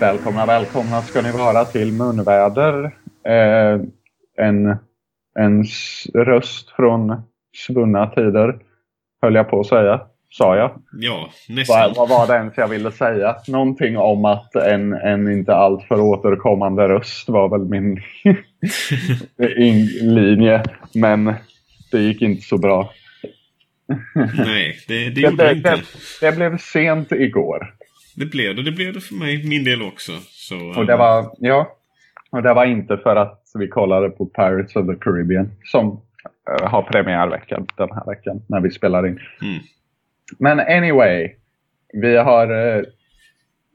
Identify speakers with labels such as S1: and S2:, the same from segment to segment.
S1: Välkomna, välkomna ska ni vara till Munväder. Eh, en, en röst från svunna tider, höll jag på att säga. Sa jag?
S2: Ja, nästan.
S1: Vad, vad var det ens jag ville säga? Någonting om att en, en inte alltför återkommande röst var väl min linje. Men det gick inte så bra.
S2: Nej, det, det gjorde det, inte.
S1: Det, det blev sent igår.
S2: Det blev det. Det blev det för mig, min del också. Så,
S1: och det var, ja. Och det var inte för att vi kollade på Pirates of the Caribbean som uh, har premiärveckan den här veckan när vi spelar in.
S2: Mm.
S1: Men anyway, vi har uh,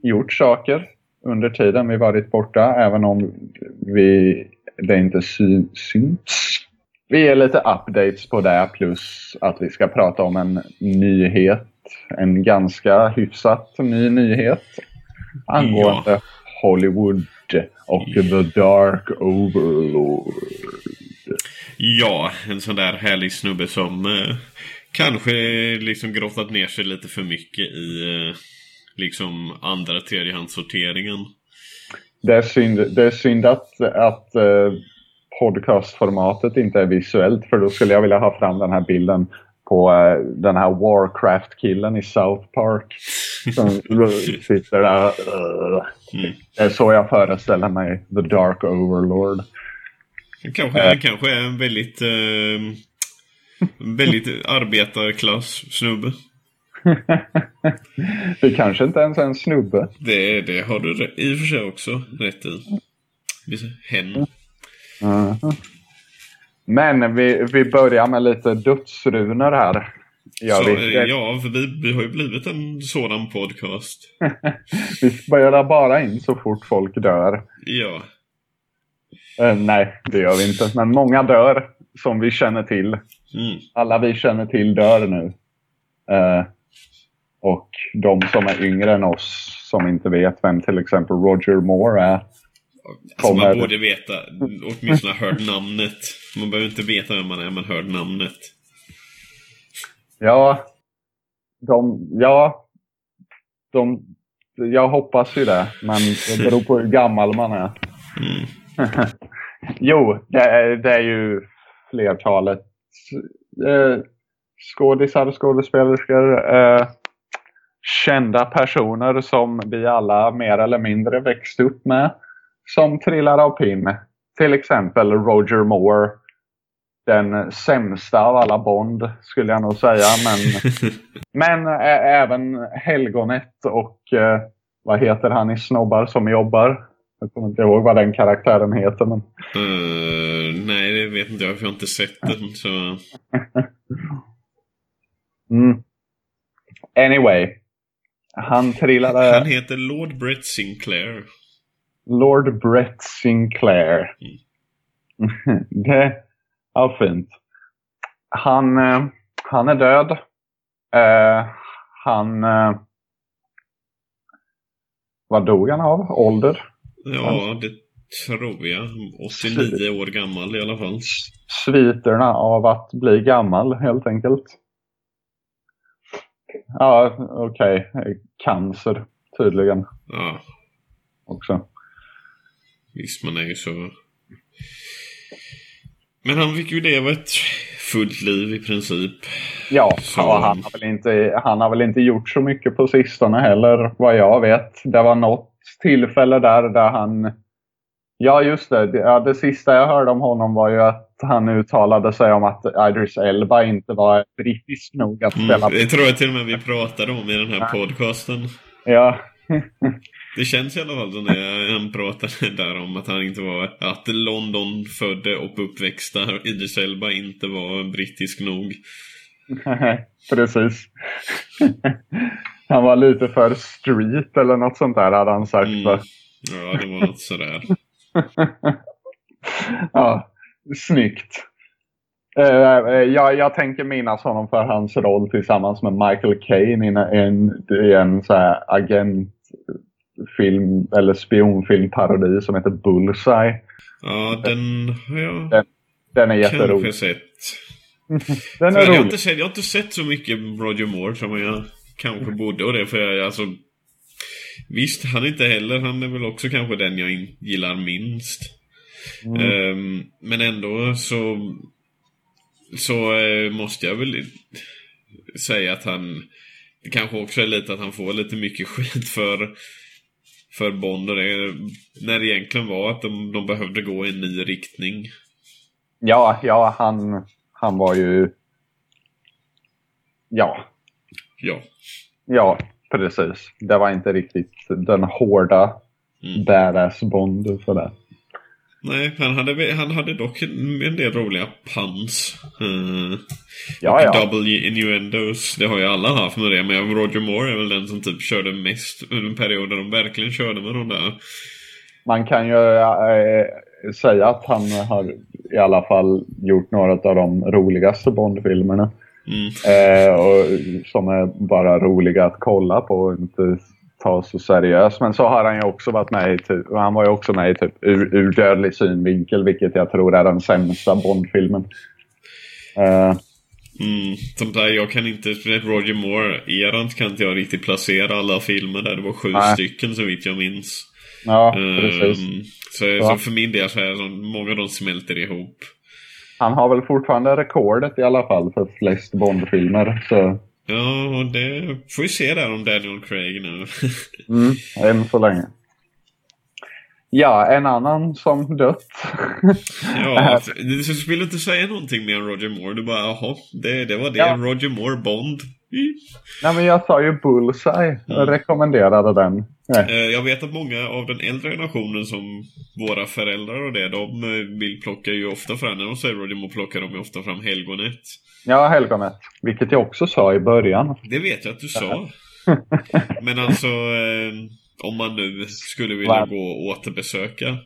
S1: gjort saker under tiden vi varit borta, även om vi, det inte sy syns. Vi ger lite updates på det, plus att vi ska prata om en nyhet en ganska hyfsat ny nyhet angående ja. Hollywood och. The Dark Overlord.
S2: Ja, en sån där härlig snubbe som eh, kanske liksom grottat ner sig lite för mycket i eh, liksom andra tredjehandssorteringen.
S1: Det är synd, det är synd att, att eh, podcastformatet inte är visuellt för då skulle jag vilja ha fram den här bilden på uh, den här Warcraft-killen i South Park. Som sitter där. Mm. Det är så jag föreställer mig The Dark Overlord.
S2: Kanske, uh, kanske är en väldigt, uh, väldigt arbetarklass-snubbe.
S1: det kanske inte ens är en snubbe.
S2: Det, det har du i och för sig också rätt i. Hen.
S1: Uh -huh. Men vi, vi börjar med lite dödsrunor här.
S2: Ja, Så, ja för vi, vi har ju blivit en sådan podcast.
S1: vi spelar bara in så fort folk dör.
S2: Ja.
S1: Uh, nej, det gör vi inte. Men många dör som vi känner till.
S2: Mm.
S1: Alla vi känner till dör nu. Uh, och de som är yngre än oss som inte vet vem till exempel Roger Moore är
S2: Alltså man borde veta, åtminstone ha hört namnet. Man behöver inte veta vem man är, man hört namnet.
S1: Ja, de, ja, de, jag hoppas ju det. Men det beror på hur gammal man är.
S2: Mm.
S1: jo, det är, det är ju flertalet eh, skådisar, skådespelerskor, eh, kända personer som vi alla mer eller mindre växt upp med som trillar av pinn. Till exempel Roger Moore. Den sämsta av alla Bond skulle jag nog säga. Men, men även Helgonet och eh, vad heter han i Snobbar som jobbar? Jag kommer inte ihåg vad den karaktären heter. Men...
S2: Uh, nej, det vet inte jag för jag har inte sett den. Så...
S1: mm. Anyway. Han trillade...
S2: Han heter Lord Brett Sinclair.
S1: Lord Brett Sinclair. Mm. det, ja, fint. Han, eh, han är död. Eh, han... Eh, vad dog han av? Ålder?
S2: Ja, det tror jag. 89 år gammal i alla fall.
S1: Sviterna av att bli gammal, helt enkelt. Ja, okej. Okay. Cancer, tydligen.
S2: Ja.
S1: Också.
S2: Visst, man är ju så... Men han fick ju leva ett fullt liv i princip.
S1: Ja, så... han, har väl inte, han har väl inte gjort så mycket på sistone heller, vad jag vet. Det var något tillfälle där, där han... Ja, just det. Det, ja, det sista jag hörde om honom var ju att han uttalade sig om att Idris Elba inte var brittisk nog att mm, spela.
S2: Mm, det tror jag till och med vi pratade om i den här podcasten.
S1: Ja.
S2: Det känns i alla fall som när han pratade där om att han inte var, att London födde och uppväxta Idris Elba inte var brittisk nog.
S1: Nej, precis. han var lite för street eller något sånt där hade han sagt. Mm.
S2: Ja, det var något sådär.
S1: ja, snyggt. Uh, jag, jag tänker minnas honom för hans roll tillsammans med Michael Caine i en, en, en så här agentfilm eller spionfilmparodi som heter Bullseye.
S2: Ja, den har jag
S1: den, den är jätterolig.
S2: kanske sett.
S1: den är
S2: jag, har
S1: rolig.
S2: inte sett, jag har inte sett så mycket Roger Moore som jag kanske borde. Och det för jag, alltså... Visst, han är inte heller. Han är väl också kanske den jag gillar minst.
S1: Mm.
S2: Ehm, men ändå så... Så eh, måste jag väl säga att han... Det kanske också är lite att han får lite mycket skit för... För Bond och det, när det egentligen var att de, de behövde gå i en ny riktning.
S1: Ja, ja han, han var ju... Ja,
S2: Ja.
S1: ja, precis. Det var inte riktigt den hårda
S2: Mm.
S1: badass Bond för det.
S2: Nej, han hade, han hade dock en, del roliga puns. Uh,
S1: Ja, ja.
S2: Double innuendos. Det har ju alla haft med det. Men Roger Moore är väl den som typ körde mest under en period där de verkligen körde med de där.
S1: Man kan ju äh, säga att han har i alla fall gjort några av de roligaste Bond-filmerna.
S2: Mm.
S1: Eh, och som är bara roliga att kolla på och inte ta så seriöst. Men så har han ju också varit med i, typ, han var ju också med i typ ur, ur dödlig synvinkel, vilket jag tror är den sämsta Bond-filmen. Eh,
S2: Mm. Som där, jag kan inte, Roger Moore-eran kan inte jag riktigt placera alla filmer där. Det var sju
S1: Nej.
S2: stycken så vitt jag minns.
S1: ja,
S2: Ehm,
S1: precis.
S2: så,
S1: Ja.
S2: så för min del så är det så, många av dem smälter ihop.
S1: Han har väl fortfarande rekordet i alla fall för flest Bond-filmer. Så,
S2: Ja, och det får vi se där om Daniel Craig nu.
S1: mm, än så länge. Ja, en annan som dött.
S2: Ja, du vill inte säga någonting mer om Roger Moore. Du bara, jaha, det, det var det.
S1: Ja.
S2: Roger Moore, Bond.
S1: Nej, men jag sa ju Bullseye. Jag
S2: Mm.
S1: rekommenderade den. Nej.
S2: Eh, Jag vet att många av den äldre generationen som våra föräldrar och det, de eh, vill plocka ju ofta fram, när de säger Roger Moore plockar de ju ofta fram Helgonet.
S1: Ja, Helgonet. Vilket jag också sa i början.
S2: Det vet jag att du sa. Men alltså, eh, om man nu skulle vilja gå och återbesöka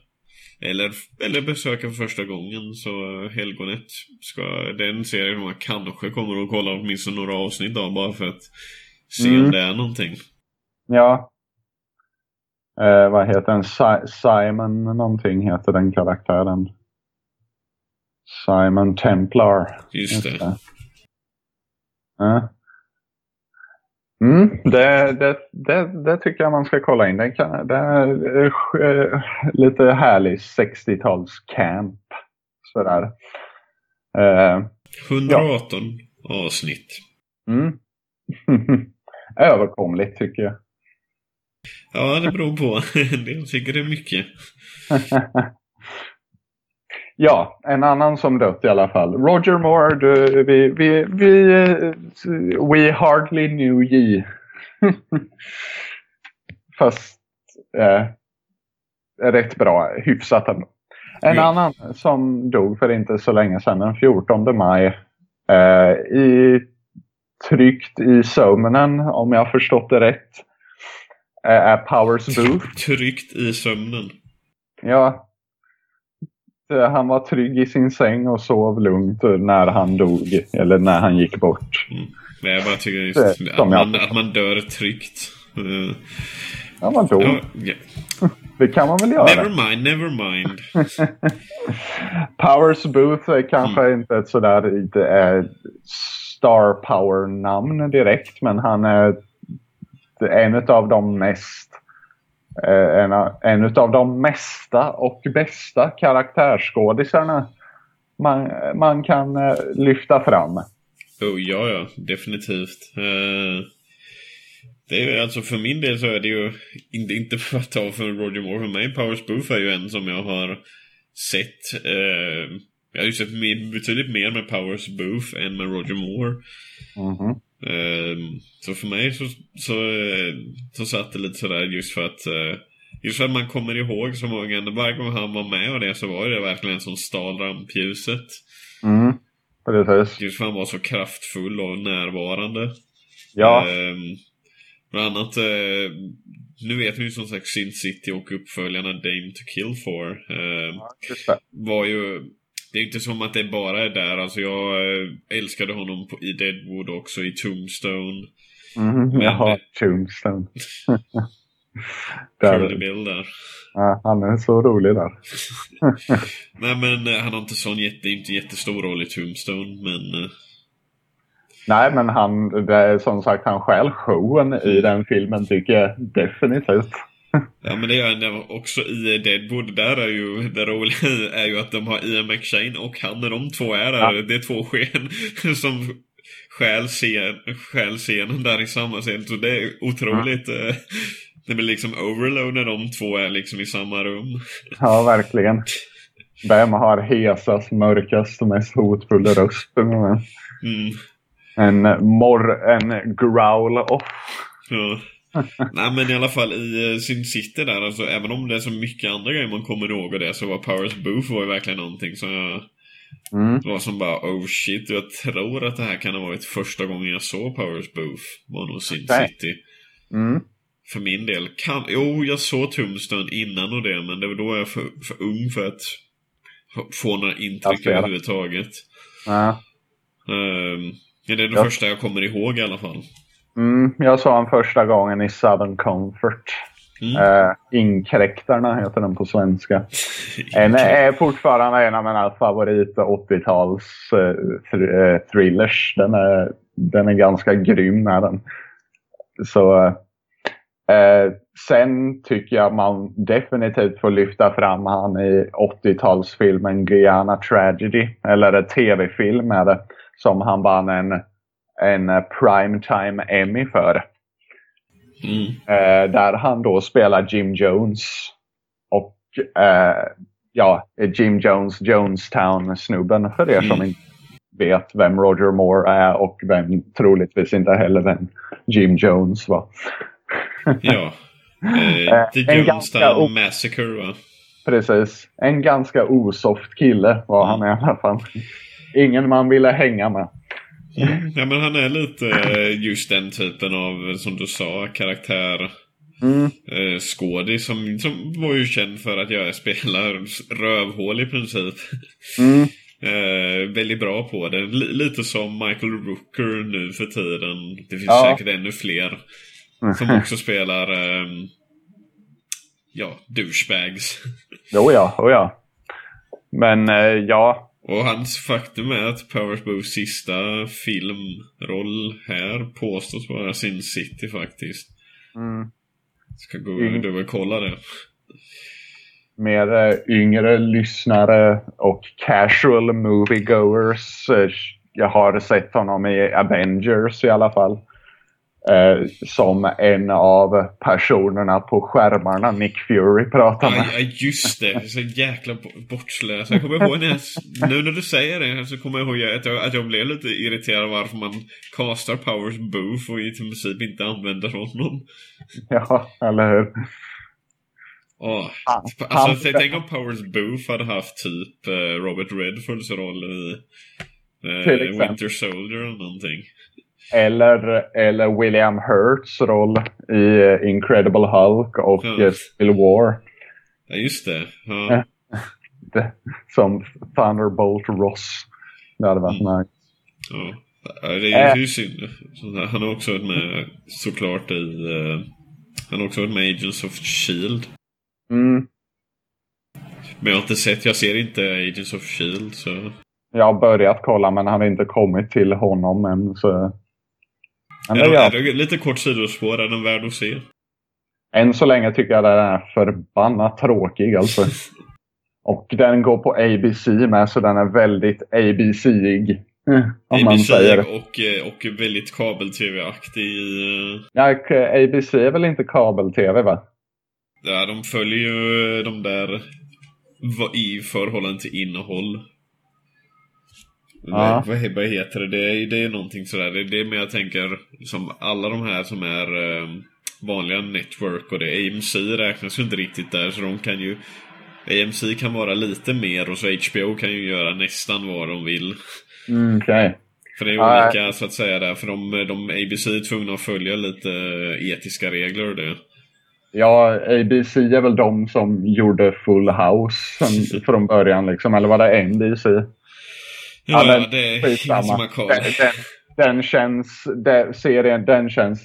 S2: eller, eller besöka för första gången så eh, Helgonet ska, den serien man kanske kommer att kolla åtminstone några avsnitt av bara för att se
S1: Mm.
S2: om det är någonting.
S1: Ja. Eh, vad heter den? Si- Simon någonting heter den karaktären. Simon Templar.
S2: Just det.
S1: Ja. Mm, det, det, det, det tycker jag man ska kolla in. Det, kan, det är eh, lite härlig 60-tals camp. Sådär. Eh,
S2: 118 avsnitt.
S1: mm. Överkomligt tycker jag.
S2: Ja, det beror på. En del tycker det är mycket.
S1: Ja, en annan som dött i alla fall. Roger Moore, du, vi, vi, vi, eh, we hardly knew ye. Fast eh, rätt bra, hyfsat ändå. En
S2: Ja.
S1: annan som dog för inte så länge sedan, den 14 maj. Eh, i, tryckt i sömnen, om jag förstått det rätt. eh, Är Powers Booth.
S2: Tryckt i sömnen.
S1: Ja. Eh, Han var trygg i sin säng och sov lugnt när han dog. Eller när han gick bort.
S2: Men jag bara tycker just att, man, att man dör tryggt. Eh,
S1: Ja, man dog.
S2: ja, ja.
S1: Det kan man väl göra.
S2: Never mind, never mind.
S1: Powers Booth är kanske inte ett sådär inte, eh, star power-namn direkt. Men han är en av de mest en, av- en av de mesta och bästa karaktärsskådisarna man, man kan eh, lyfta fram.
S2: Oh, ja, ja, definitivt. Eh, det är alltså för min del så är det ju inte, inte för att ta för Roger Moore. För mig Powers Booth är ju en som jag har sett. Eh, jag har ju sett betydligt mer med Powers Booth än med Roger Moore.
S1: Mhm.
S2: Ehm, så för mig så, så, eh, så satt det lite sådär just för att eh, Just för att man kommer ihåg så många, varje gång han var med och det så var det verkligen en som stal rampljuset.
S1: Mm. Precis.
S2: Just för att han var så kraftfull och närvarande.
S1: Ja.
S2: Ehm, bland annat, eh, nu vet vi ju som sagt Sin City och uppföljarna Dame to Kill for. ehm,
S1: Just det.
S2: var ju det är inte som att det bara är där. Alltså jag eh, älskade honom i Deadwood också, i Tombstone.
S1: Mm,
S2: Men-
S1: Jaha, Tombstone. Där,
S2: Bill där.
S1: ja, han är så rolig där.
S2: Nej men eh, han har inte sån jätte, inte jättestor roll i Tombstone men... eh,
S1: Nej, men han, det är som sagt, han stjäl showen i den filmen tycker jag definitivt.
S2: Ja men det gör han också i Deadwood. Där är ju det roliga är ju att de har Ian McShane och han när de två är där.
S1: Ja.
S2: Det är två sken som stjäl, scen, stjäl scenen där i samma scen. Så det är otroligt. eh, Det blir liksom overload när de två är liksom i samma rum.
S1: Ja, verkligen. Vem har hesast, mörkast och mest hotfulla röst?
S2: Mm.
S1: En, mor, en growl off.
S2: Ja. Nej men i alla fall i uh, Sin City där, alltså även om det är så mycket andra grejer man kommer ihåg och det så var Powers Booth var ju verkligen någonting som jag
S1: Mm.
S2: var som bara oh shit, jag tror att det här kan ha varit första gången jag såg Powers Booth. Var nog Sin
S1: Okej.
S2: City.
S1: Mm.
S2: För min del. Kan, jo, jag såg Tombstone innan och det, men det var då jag för, för ung för att få några intryck överhuvudtaget.
S1: Ja.
S2: Um, det är det
S1: Ja.
S2: första jag kommer ihåg i alla fall.
S1: Mm, jag såg han första gången i Southern Comfort.
S2: Mm.
S1: Eh, Inkräktarna heter den på svenska. En är fortfarande en av mina favorit 80-tals eh, thr- eh, thrillers. Den är, den är ganska grym är den. Så, eh, sen tycker jag man definitivt får lyfta fram han i 80-talsfilmen Guyana Tragedy. Eller en tv-film är det. Som han vann en, en eh, primetime Emmy för.
S2: Mm.
S1: Eh, där han då spelar Jim Jones. Och eh, ja, Jim Jones, Jonestown-snubben för er som
S2: Mm.
S1: inte vet vem Roger Moore är och vem troligtvis inte heller vem Jim Jones var.
S2: Ja. Eh,
S1: Eh,
S2: The
S1: en ganska
S2: Jonestown Massacre va?
S1: Precis. En ganska osoft kille var han i alla fall. Ingen man ville hänga med.
S2: Mm. Ja men han är lite eh, just den typen av, som du sa, karaktär.
S1: Mm.
S2: Eh, skådis som, som var ju känd för att jag spelar rövhål i princip.
S1: Mm.
S2: Eh, väldigt bra på det. L- lite som Michael Rooker nu för tiden. Det finns
S1: Ja.
S2: säkert ännu fler. Som också spelar ehm, Ja, douchebags.
S1: Jo ja, oh ja. Men eh, ja,
S2: Och hans faktum är att Powers Booths sista filmroll här påstås vara Sin City faktiskt.
S1: mm,
S2: Ska gå och kolla det.
S1: mer yngre lyssnare och casual moviegoers. Jag har sett honom i Avengers i alla fall. Eh, som en av personerna på skärmarna Nick Fury pratar med.
S2: Ja, just det. Så jäkla bo- bortslös. Jag kommer ihåg när jag, nu när du säger det så kommer jag ihåg att jag, att jag blev lite irriterad varför man castar Powers Booth och i princip inte använder honom.
S1: Ja, eller hur?
S2: Åh.
S1: Han-
S2: Alltså,
S1: han-
S2: tänk om Powers Booth hade haft typ eh, Robert Redfords roll i eh. Winter Soldier eller någonting.
S1: Eller, eller William Hurts roll i eh, Incredible Hulk och
S2: Ja.
S1: eh, Civil War.
S2: Ja, just det. Ja.
S1: Som Thunderbolt Ross. Det hade varit
S2: Mm.
S1: nice.
S2: Ja. Det är
S1: Äh.
S2: ju synd. Sånt här. Han har också varit med såklart i... eh, han har också varit med i Agents of Shield.
S1: Mm.
S2: Men jag har inte sett, jag ser inte Agents of Shield så...
S1: Jag har börjat kolla men har inte kommit till honom än. Så... Men det
S2: är,
S1: gör.
S2: är det lite kort sidospår, är den värd att se?
S1: Än så länge tycker jag den är förbannat tråkig alltså. Och den går på ABC med så den är väldigt ABC-ig. Om man
S2: ABC
S1: säger.
S2: och, eh, och väldigt kabel-tv-aktig eh,
S1: Ja, ABC är väl inte kabel-tv va?
S2: Ja, de följer ju de där i förhållande till innehåll.
S1: Ja.
S2: Vad, vad, heter det? Det är, det är någonting sådär. Det är det men jag tänker som alla de här som är eh, vanliga network och det. AMC räknas ju inte riktigt där så de kan ju AMC kan vara lite mer och så HBO kan ju göra nästan vad de vill.
S1: Mm, Okej.
S2: För det är olika så att säga där. För de, de ABC är tvungna att följa lite etiska regler och det.
S1: Ja, ABC är väl de som gjorde Full House från början liksom. Eller var det NBC?
S2: Ja, ja, ja det är skitsamma.
S1: Den, den, den känns, den serien, den känns,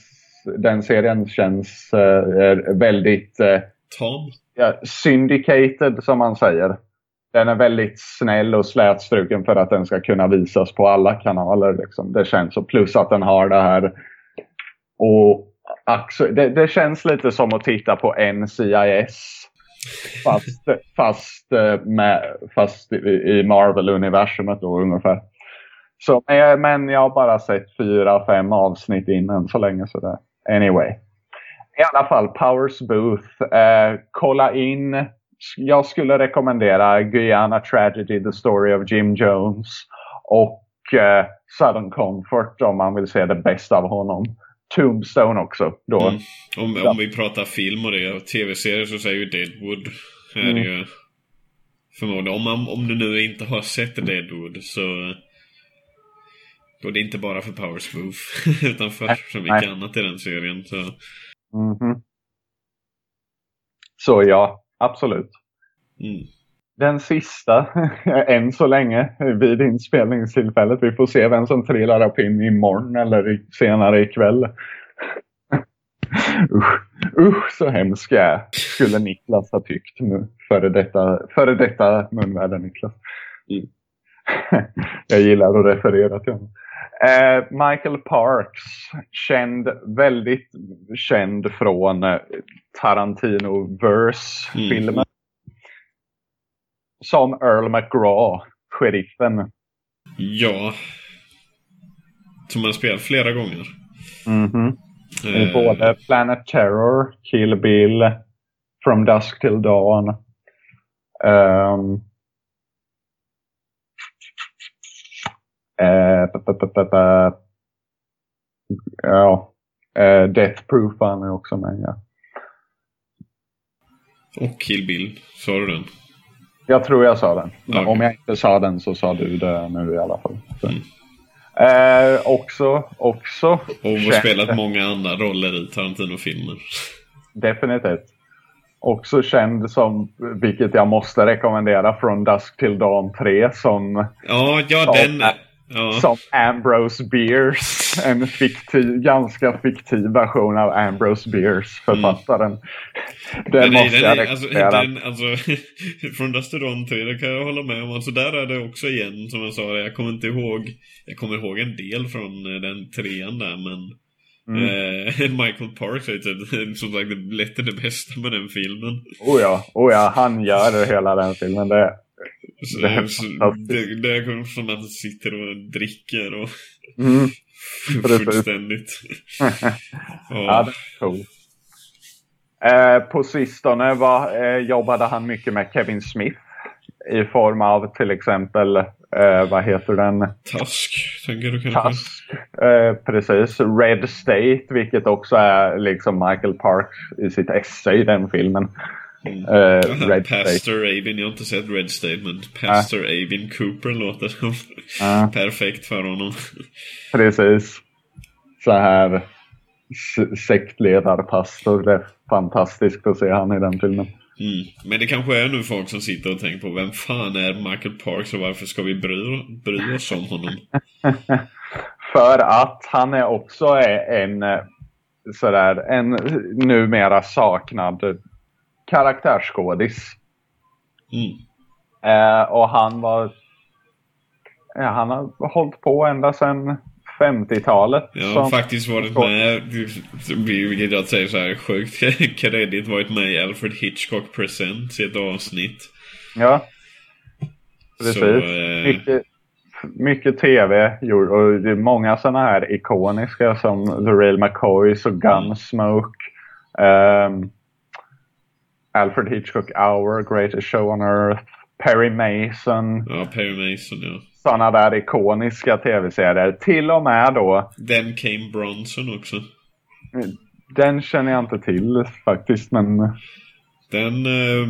S1: den serien känns uh, väldigt... Uh,
S2: Tom?
S1: Ja, syndicated som man säger. Den är väldigt snäll och slätstruken för att den ska kunna visas på alla kanaler. Liksom. Det känns så. Plus att den har det här och det, det, känns lite som att titta på NCIS. Fast, fast, eh, med, fast i Marvel-universumet då ungefär. Så, men jag har bara sett fyra, fem avsnitt innan så länge. Så där. anyway. I alla fall, Powers Booth. Eh, kolla in. Jag skulle rekommendera Guyana Tragedy, The Story of Jim Jones. Och eh, Southern Comfort om man vill se det bästa av honom. Tombstone också. Då. Mm.
S2: Om, om vi pratar film och det och tv-serier så säger ju Deadwood. Här mm. ju förmodligen. Om, man, om du nu inte har sett Deadwood så är det inte bara för Power Smooth utan för så mycket Nej. annat i den serien. Så.
S1: Mm -hmm. så ja, absolut.
S2: Mm.
S1: Den sista, än så länge, vid inspelningstillfället. Vi får se vem som trillar upp in imorgon eller senare ikväll. usch, usch så hemsk jag är, skulle Niklas ha tyckt nu. Före detta, före detta munvärde Niklas. Mm. jag gillar att referera till honom. Eh, Michael Parks, känd, väldigt känd från eh, Tarantino-verse-filmer. Mm som Earl McGraw, sheriffen.
S2: Ja. Som han spelat flera gånger.
S1: Mm -hmm. eh. Både Planet Terror, Kill Bill, From Dusk Till Dawn. Um, uh, ja, uh, Death Proof han är också med. Ja.
S2: Och Kill Bill, sa du den?
S1: Jag tror jag sa den. Okay. Om jag inte sa den så sa du det nu i alla fall. Mm. Eh, också, också.
S2: Och känd... spelat många andra roller i Tarantino-filmer.
S1: Definitivt. Också känd som, vilket jag måste rekommendera, från Dusk till Dawn 3 som...
S2: Ja, ja den... Ja.
S1: Som Ambrose Beers. En fiktiv, ganska fiktiv version av Ambrose Beers, författaren. Mm. Den
S2: nej,
S1: måste jag
S2: alltså, den, alltså, Från Dusterdon 3, det kan jag hålla med om. Alltså där är det också igen, som jag sa, jag kommer inte ihåg. Jag kommer ihåg en del från eh, den trean där, men Mm. Eh, Michael Parks är typ, som sagt lätt det bästa med den filmen.
S1: Oh ja, oh ja, han gör hela den filmen. Det,
S2: det, det, det är som att han sitter och dricker och
S1: mm.
S2: fullständigt.
S1: ja, det är coolt. Eh, på sistone var, eh, jobbade han mycket med Kevin Smith i form av till exempel, eh, vad heter den?
S2: Task, tänker du kanske?
S1: Task, eh, precis. Red State, vilket också är liksom Michael Parks i sitt essay i den filmen.
S2: Mm. Uh, Red Pastor State. Avin, jag har inte sett Red State men Pastor uh. Avin Cooper låter som uh. perfekt för honom.
S1: Precis. Så här sektledarpastor. Det är fantastiskt att se han i den filmen.
S2: Mm. Men det kanske är nu folk som sitter och tänker på vem fan är Michael Parks och varför ska vi bry, bry oss om honom?
S1: För att han är också en sådär en numera saknad karaktärsskådis.
S2: Mm.
S1: Eh, och han var ja, han har hållit på ända sedan 50-talet.
S2: Jag har faktiskt varit med, vilket jag säger så här sjukt kredit, varit med i Alfred Hitchcock Presents i ett avsnitt.
S1: Ja, precis. Så, eh... mycket, mycket tv och det är många sådana här ikoniska som The Real McCoys och Gunsmoke. Um, Alfred Hitchcock Hour, Greatest Show on Earth, Perry Mason.
S2: Ja, Perry Mason ja
S1: sådana där ikoniska tv-serier. Till och med då...
S2: Them Came Bronson också.
S1: Den känner jag inte till faktiskt, men...
S2: Den, uh,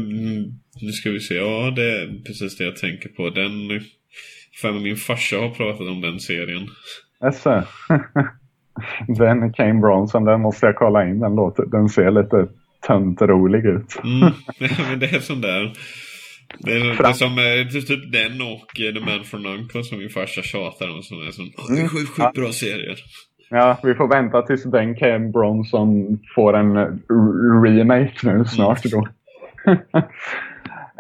S2: nu ska vi se, ja det är precis det jag tänker på. Den, för min farsa har pratat om den serien.
S1: Jaså? den Came Bronson, den måste jag kolla in. Den, låter, den ser lite töntrolig ut.
S2: Mm. men det är sån där. Det är, det är som typ den och The Man from Uncle som min farsa tjatar om. Som är sån, det är sjukt, sjukt bra serier.
S1: Ja, vi får vänta tills Ben Ken Bronson får en remake nu snart då.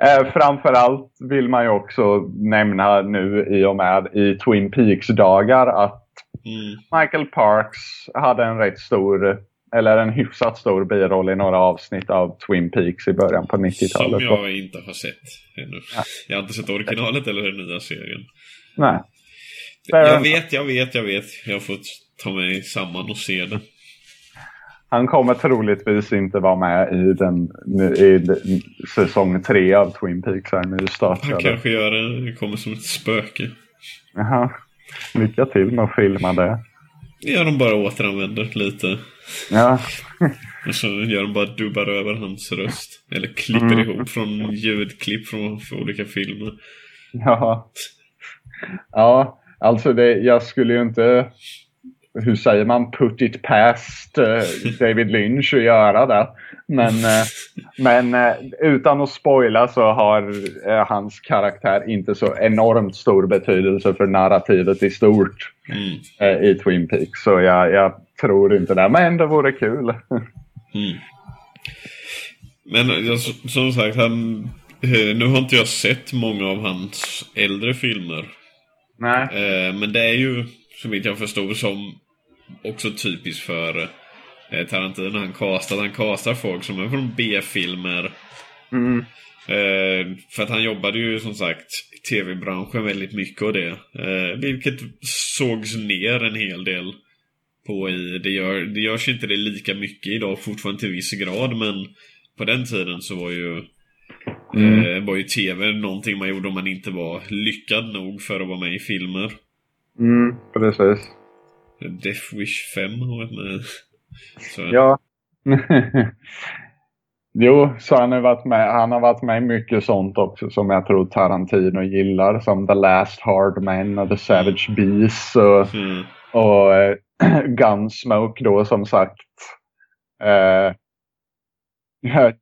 S1: eh, framförallt vill man ju också nämna nu i och med i Twin Peaks-dagar att mm. Michael Parks hade en rätt stor, eller en hyfsat stor biroll i några avsnitt av Twin Peaks i början på 90-talet.
S2: Som jag inte har sett ännu. Ja. Jag har inte sett originalet eller den nya serien.
S1: Nej.
S2: Jag vet, jag vet, jag vet. Jag har fått ta mig samman och se det.
S1: Han kommer troligtvis inte vara med i, den, i säsong tre av Twin Peaks här nu startade.
S2: Han kanske gör det. Det kommer som ett spöke.
S1: Jaha. Lycka till med att filma det.
S2: Ja, de bara återanvänder lite.
S1: Ja.
S2: och så gör de bara dubbar över hans röst. Eller klipper mm. ihop från ljudklipp från olika filmer.
S1: Ja. Ja, alltså det, jag skulle ju inte hur säger man, put it past uh, David Lynch att göra det. Men, uh, men uh, utan att spoila så har hans karaktär inte så enormt stor betydelse för narrativet i stort mm. i Twin Peaks. Så jag, jag, tror inte det, men det vore kul.
S2: mm. Men som sagt, han, nu har inte jag sett många av hans äldre filmer.
S1: Nej.
S2: Men det är ju, så vitt jag förstår, som också typiskt för eh, Tarantino. Han castar, han castar folk som är från B-filmer.
S1: Mm.
S2: Eh, för att han jobbade ju som sagt tv-branschen väldigt mycket och det. Eh, vilket sågs ner en hel del på i. Det, gör, det görs inte det lika mycket idag fortfarande till viss grad men på den tiden så var ju mm. eh, var ju tv någonting man gjorde om man inte var lyckad nog för att vara med i filmer.
S1: Mm, precis.
S2: Death Wish 5 har varit med. Så.
S1: Ja. jo, så han har, varit med, han har varit med i mycket sånt också som jag tror Tarantino gillar. Som The Last Hard Man och The Savage Beast och, mm. och äh, Gunsmoke då som sagt. Äh,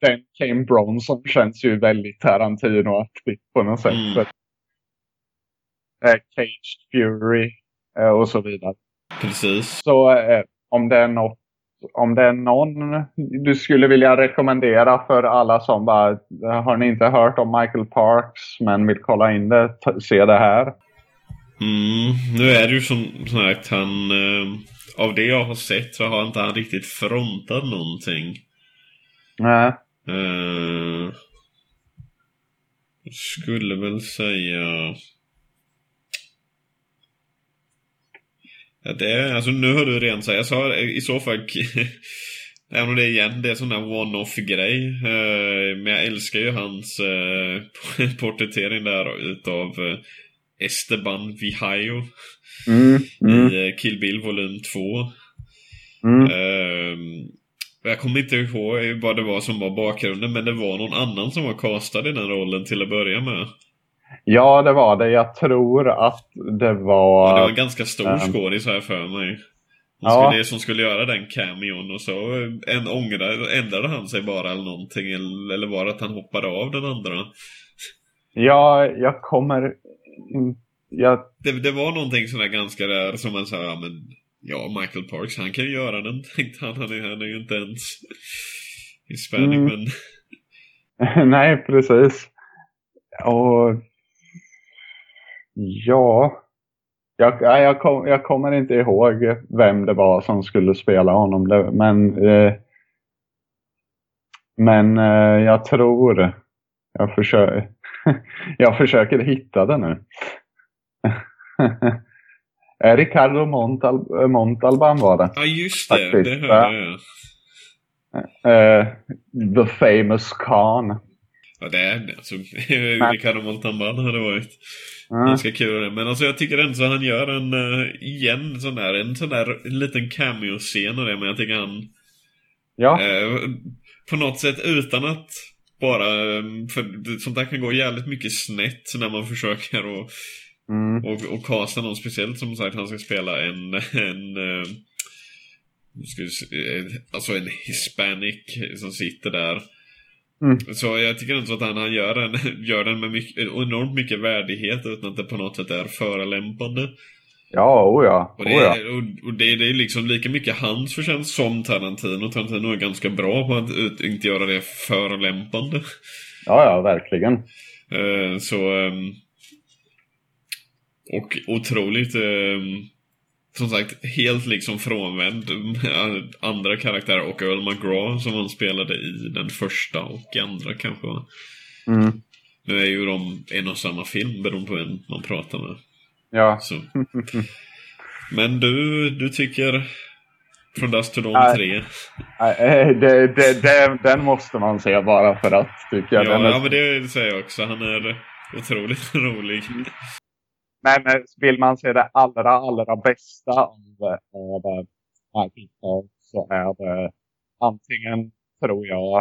S1: den Came Bronson känns ju väldigt Tarantino-aktigt på något sätt. Mm. Äh, Caged Fury och så vidare.
S2: Precis.
S1: Så eh, om det är något om det är någon du skulle vilja rekommendera för alla som bara har ni inte hört om Michael Parks men vill kolla in det, se det här.
S2: Mm, nu är det ju som sagt han eh, av det jag har sett så har inte han riktigt frontat någonting.
S1: Nej.
S2: Eh, skulle väl säga Ja, det alltså nu har du redan sagt, jag sa i så fall Även om det är igen, det är sån där one-off grej. Eh, men jag älskar ju hans eh, porträttering där utav eh, Esteban Vihayo.
S1: Mm, mm.
S2: I Kill Bill volym 2.
S1: Mm.
S2: Jag kommer inte ihåg vad det var som var bakgrunden, men det var någon annan som var castad i den rollen till att börja med.
S1: Ja, det var det. Jag tror att det var...
S2: Ja, det var en ganska stor skådis här för mig. Ja. skulle, som skulle göra den cameon och så en ångrade, ändrade han sig bara eller någonting. Eller, eller var det att han hoppade av den andra?
S1: Ja, jag kommer... Jag...
S2: Det, det var någonting sådär ganska där som man sa, ja men... Ja, Michael Parks, han kan ju göra den, tänkte han. Han är, han är ju inte ens hispanic, mm. men...
S1: Nej, precis. Och Ja, jag, jag, kom, jag, kommer inte ihåg vem det var som skulle spela honom. Men, eh, men eh, jag tror, jag, försöker, jag försöker hitta det nu. Ricardo Montal, Montalban var det.
S2: Ja just det, faktiskt. det hörde jag.
S1: Uh, the famous Khan.
S2: Ja det är alltså, Ricardo Montalban hade varit. Mm. Ganska kul Men alltså jag tycker ändå så han gör en, uh, igen sån där, en sån där liten cameo-scen och det. Men jag tycker han...
S1: Ja.
S2: Uh, på något sätt utan att bara... För sånt där kan gå jävligt mycket snett när man försöker och,
S1: mm.
S2: och, och casta någon speciellt som sagt han ska spela en, en uh, alltså en hispanic som sitter där.
S1: Mm.
S2: Så jag tycker inte att han, han gör, den, gör den med mycket, enormt mycket värdighet utan att det på något sätt är förolämpande.
S1: Ja, oh ja.
S2: Och det,
S1: Oh ja.
S2: och, och det, det är liksom lika mycket hans förtjänst som Tarantino. Tarantino är ganska bra på att ut, inte göra det förolämpande.
S1: ja, ja, verkligen.
S2: Eh, så... ehm, och otroligt... ehm, som sagt, helt liksom frånvänd med andra karaktärer och Earl McGraw som han spelade i den första och andra kanske va?
S1: Mm.
S2: Nu är ju de en och samma film beroende på vem man pratar med.
S1: Ja.
S2: Så. Men du, du tycker Från Dust to Dawn
S1: Nej.
S2: 3?
S1: Nej, eh, det, det, det, den måste man se bara för att, tycker jag.
S2: Ja,
S1: är-
S2: ja, men det säger jag också. Han är otroligt rolig.
S1: Men eh, vill man se det allra, allra bästa av, av eh, Park så är det antingen, tror jag,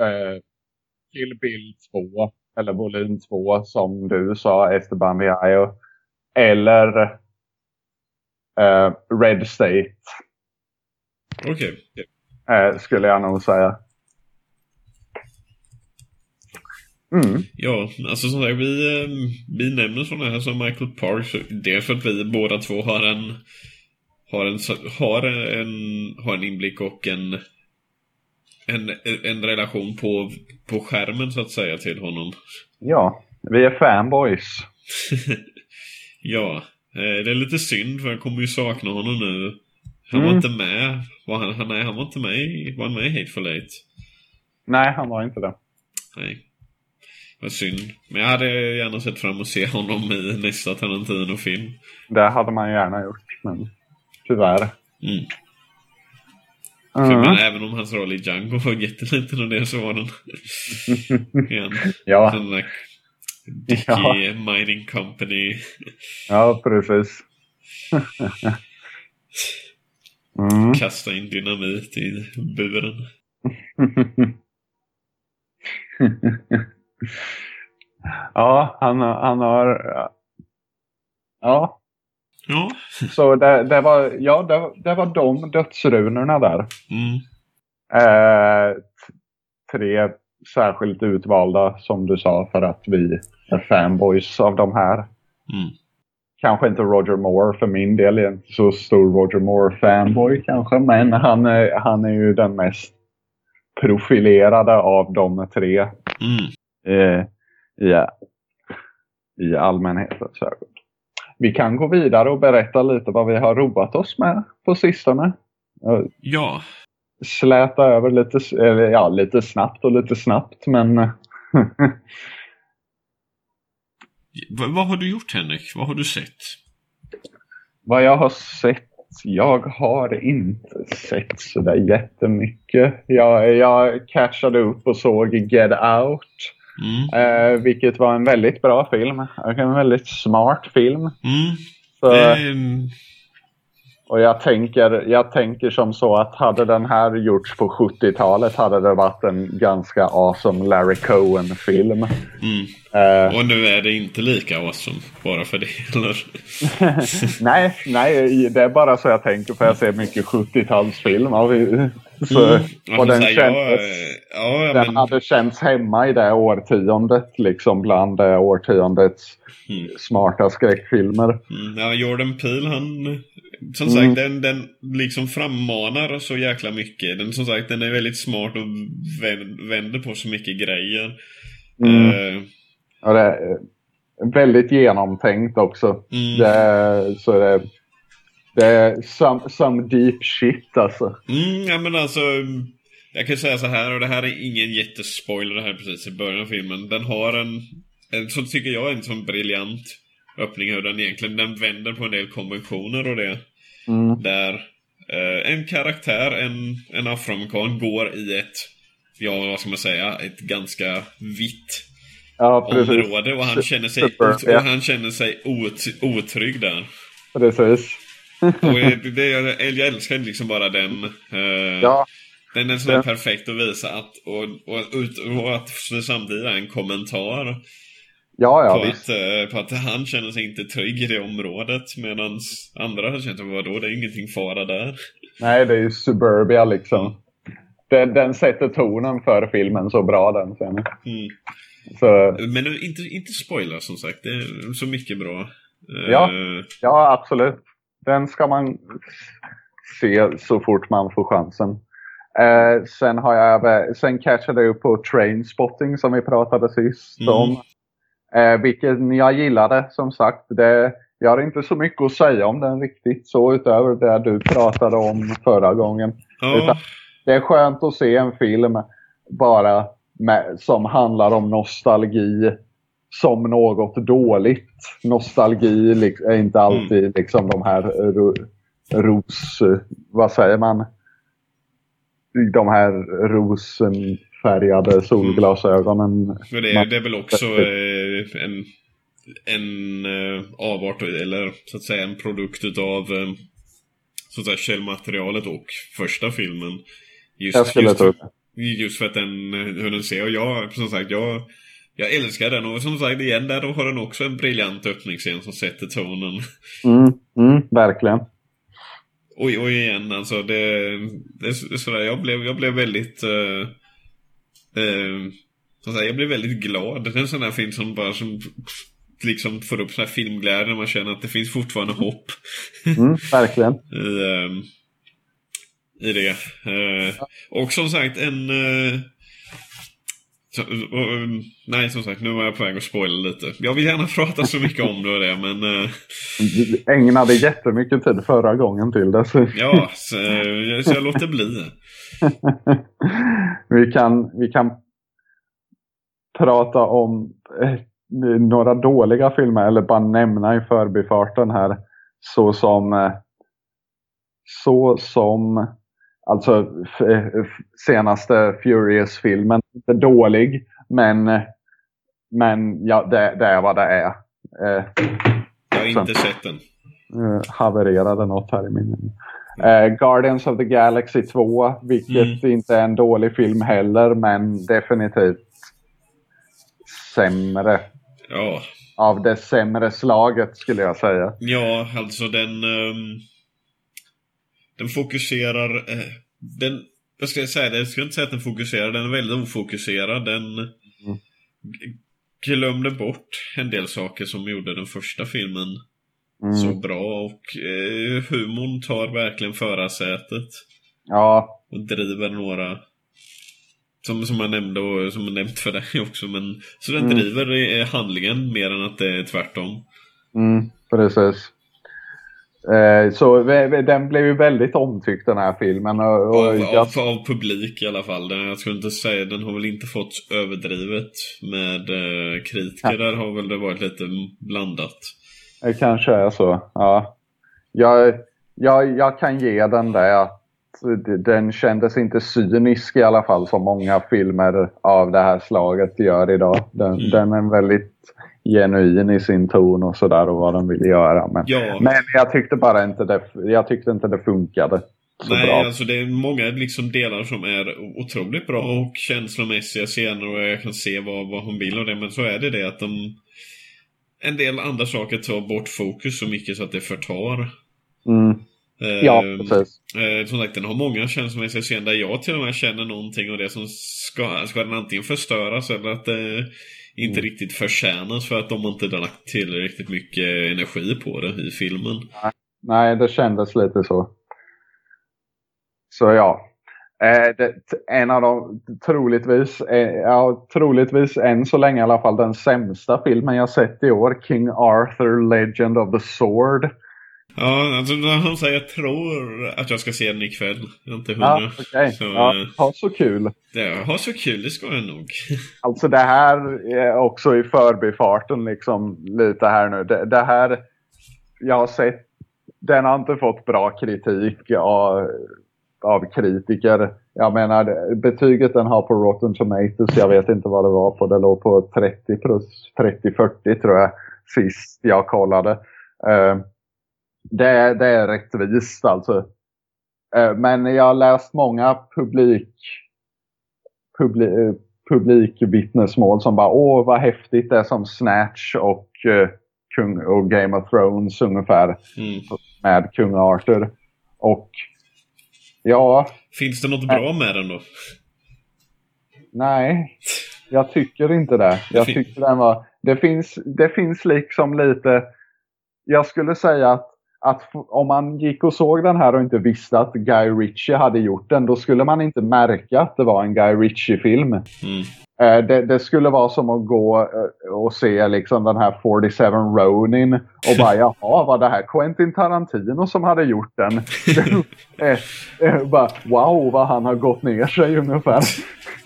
S1: eh, Kill Bill 2 eller volym 2 som du sa, Esteban Viajo. Eller eh, Red State
S2: Okej.
S1: eh, skulle jag nog säga. Mm.
S2: Ja, alltså som sagt, vi, eh, vi nämner sådana här som Michael Parks. Dels för att vi båda två har en har en, har en, har en inblick och en, en, en relation på, på skärmen så att säga till honom.
S1: Ja, vi är fanboys.
S2: ja, eh, det är lite synd för jag kommer ju sakna honom nu. Han var
S1: Mm.
S2: inte med. Var han, han, nej, han var inte med var han med i Hateful Eight?
S1: Nej, han var inte det.
S2: Nej. Vad synd. Men jag hade gärna sett fram att se honom i nästa Tarantino-film.
S1: Det hade man gärna gjort, men tyvärr.
S2: Mm.
S1: Mm.
S2: Men även om hans roll i Django var jätteliten och det så var den igen.
S1: Ja,
S2: Den där Dicky
S1: Ja.
S2: Mining Company.
S1: ja, precis. mm.
S2: Kasta in dynamit i buren.
S1: ja, han, han har... Ja,
S2: Ja.
S1: så det, det var, ja, det, det var de dödsrunorna där.
S2: Mm.
S1: Eh, tre särskilt utvalda, som du sa, för att vi är fanboys av de här.
S2: Mm.
S1: Kanske inte Roger Moore för min del. Jag är inte så stor Roger Moore-fanboy kanske. Men han är, han är ju den mest profilerade av de tre
S2: Mm.
S1: Eh, i, i allmänhetens ögon. Vi kan gå vidare och berätta lite vad vi har roat oss med på sistone. Eh,
S2: Ja.
S1: Släta över lite, eller, ja, lite snabbt och lite snabbt men
S2: Va, vad har du gjort Henrik? Vad har du sett?
S1: Vad jag har sett? Jag har inte sett sådär jättemycket. Jag, jag catchade upp och såg Get Out.
S2: Mm.
S1: Eh, vilket var en väldigt bra film. En väldigt smart film.
S2: Mm.
S1: Så,
S2: Det en...
S1: och jag tänker, jag tänker som så att hade den här gjorts på 70-talet hade det varit en ganska awesome Larry Cohen-film.
S2: Mm.
S1: Eh,
S2: Och nu är det inte lika awesome. Bara för det. Eller?
S1: nej, nej, det är bara så jag tänker för jag ser mycket 70-talsfilm. Och, vi- så,
S2: Mm.
S1: och
S2: Alltså,
S1: den,
S2: här,
S1: kändes,
S2: ja, ja,
S1: den
S2: men...
S1: hade känts hemma i det årtiondet. Liksom bland det årtiondets
S2: Mm.
S1: smarta skräckfilmer.
S2: Mm, ja, Jordan Peele han... Som
S1: Mm.
S2: sagt, den, den liksom frammanar så jäkla mycket. Den, som sagt, den är väldigt smart och vä- vänder på så mycket grejer.
S1: Mm.
S2: Eh,
S1: Och det är väldigt genomtänkt också.
S2: mm,
S1: Det är, så det, det är some, some deep shit alltså.
S2: mm, ja men alltså... Jag kan säga så här, och det här är ingen jättespoiler det här precis i början av filmen. Den har en, en så tycker jag, en sån briljant öppning hur den egentligen, den vänder på en del konventioner och det.
S1: Mm.
S2: Där eh, en karaktär, en, en afroamerikan, går i ett, ja vad ska man säga, ett ganska vitt
S1: Ja,
S2: område och han känner sig,
S1: Super, ja.
S2: och han känner sig ot, otrygg där.
S1: Precis.
S2: Och eh, det, jag, älskar liksom bara den. eh,
S1: Ja,
S2: Den är så perfekt att visa att, och, och, ut, och att det samtidigt är en kommentar.
S1: Ja, ja,
S2: på,
S1: visst.
S2: att, eh, på att han känner sig inte trygg i det området medan andra har känt att vadå, det är ingenting fara där.
S1: Nej, det är ju Suburbia liksom. Den, den sätter tonen för filmen så bra den scenen.
S2: Mm.
S1: Så,
S2: Men nu, inte, inte spoila som sagt, det är så mycket bra. Eh,
S1: Ja. ja, absolut. Den ska man se så fort man får chansen. Eh, sen har jag sen catchade jag upp på Trainspotting som vi pratade sist
S2: Mm.
S1: om. Eh, vilken jag gillade som sagt. Det, jag har inte så mycket att säga om den riktigt så utöver det du pratade om förra gången.
S2: ja,
S1: Det är skönt att se en film bara med, som handlar om nostalgi som något dåligt. Nostalgi är inte alltid liksom de här ro, ros... Vad säger man? De här rosenfärgade solglasögonen.
S2: och det, det är väl också eh, en, en eh, avart, eller så att säga en produkt utav eh, så att säga, källmaterialet och första filmen. Just,
S1: Jag skulle
S2: just,
S1: tro
S2: just för att den, hur den ser. Och jag, som sagt, jag, jag älskar den. Och som sagt, igen, där då har den också en briljant öppningsscen som sätter tonen.
S1: Mm, mm, verkligen.
S2: Och, och igen, alltså det, det är sådär, jag blev, jag blev väldigt... Uh, säga, jag blev väldigt glad. Det är en sån där film som bara som liksom får upp sån här filmglädje när man känner att det finns fortfarande hopp
S1: Mm, verkligen.
S2: i, ehm, i det. Eh, och som sagt en... eh, så, och, och, nej, som sagt, nu var jag på väg att spoila lite. Jag vill gärna prata så mycket om det och det, men... eh,
S1: Vi ägnade jättemycket tid förra gången till det. Så.
S2: ja, så, eh, så jag låter bli.
S1: vi, kan, vi kan prata om eh, några dåliga filmer eller bara nämna i förbifarten här. Så som, eh, så som alltså senaste Furious-filmen. Inte dålig, men, eh, men ja, det, det är vad det är. Eh,
S2: Jag har inte sett den.
S1: uh, havererade något här i min Eh, Guardians of the Galaxy 2, vilket inte är en dålig film heller, men definitivt sämre.
S2: Ja,
S1: Av det sämre slaget skulle jag säga.
S2: ja alltså den... ehm, den fokuserar... eh, den... Vad ska jag säga? Jag ska inte säga att den fokuserar. Den är väldigt ofokuserad. Den g- glömde bort en del saker som gjorde den första filmen
S1: Mm.
S2: så bra. Och eh, humorn tar verkligen förarsätet.
S1: Ja,
S2: Och driver några... Som, som jag nämnde och som jag nämnt för dig också. Men, så den
S1: Mm.
S2: driver eh, handlingen mer än att det är tvärtom.
S1: mm, precis. Eh, så den blev ju väldigt omtyckt den här filmen. Och, och
S2: Av,
S1: jag,
S2: av, av publik i alla fall. Den, jag skulle inte säga, den har väl inte fått överdrivet med eh, kritiker. Där har väl det varit lite blandat.
S1: det kanske är så. Ja. Jag, jag, jag kan ge den det att den kändes inte cynisk i alla fall som många filmer av det här slaget gör idag. Den,
S2: Mm.
S1: den är väldigt genuin i sin ton och sådär och vad den vill göra. Men,
S2: Ja,
S1: men jag tyckte bara inte det, jag tyckte inte det funkade så
S2: nej,
S1: bra.
S2: alltså det är många liksom delar som är otroligt bra och känslomässiga scener och jag kan se vad, vad hon vill och det. Men så är det det att de... En del andra saker tar bort fokus så mycket så att det förtar.
S1: Mm. Ja, precis.
S2: Eh, som sagt, den har många känslomässiga där jag till och med känner någonting och det som ska, ska den antingen förstöras eller att det inte
S1: Mm.
S2: riktigt förtjänas för att de inte har lagt tillräckligt mycket energi på det i filmen.
S1: Nej, det kändes lite så. Så ja. Eh, det, en av de, troligtvis, eh, ja, troligtvis än så länge i alla fall, den sämsta filmen jag sett i år. King Arthur Legend of the Sword.
S2: Ja, alltså när han säger jag tror att jag ska se den ikväll. Jag är inte hundra.
S1: Ja, okej.
S2: Så,
S1: Ja,
S2: eh,
S1: ha så kul.
S2: det, ha så kul, det ska jag nog.
S1: Alltså det här är också i förbifarten liksom lite här nu. Det, det här jag har sett, den har inte fått bra kritik av, av kritiker. Jag menar betyget den har på Rotten Tomatoes, jag vet inte vad det var på, det låg på 30 plus 30-40 tror jag sist jag kollade. Eh, det, är- det är rättvist alltså. Eh, men jag har läst många publik, publi, eh, publikvittnesmål som bara åh vad häftigt det är som Snatch och, uh, kung, och Game of Thrones ungefär.
S2: Mm.
S1: Med kung Arthur. Och ja.
S2: Finns det något bra med den då?
S1: Nej, jag tycker inte det. Jag tycker den var... Det finns, det finns liksom lite... Jag skulle säga att, att om man gick och såg den här och inte visste att Guy Ritchie hade gjort den, då skulle man inte märka att det var en Guy Ritchie-film.
S2: Mm.
S1: Eh, det, det, skulle vara som att gå eh, och se liksom den här 47 Ronin och bara jaha, var det här Quentin Tarantino som hade gjort den? Eh, bara, wow, vad han har gått ner sig ungefär.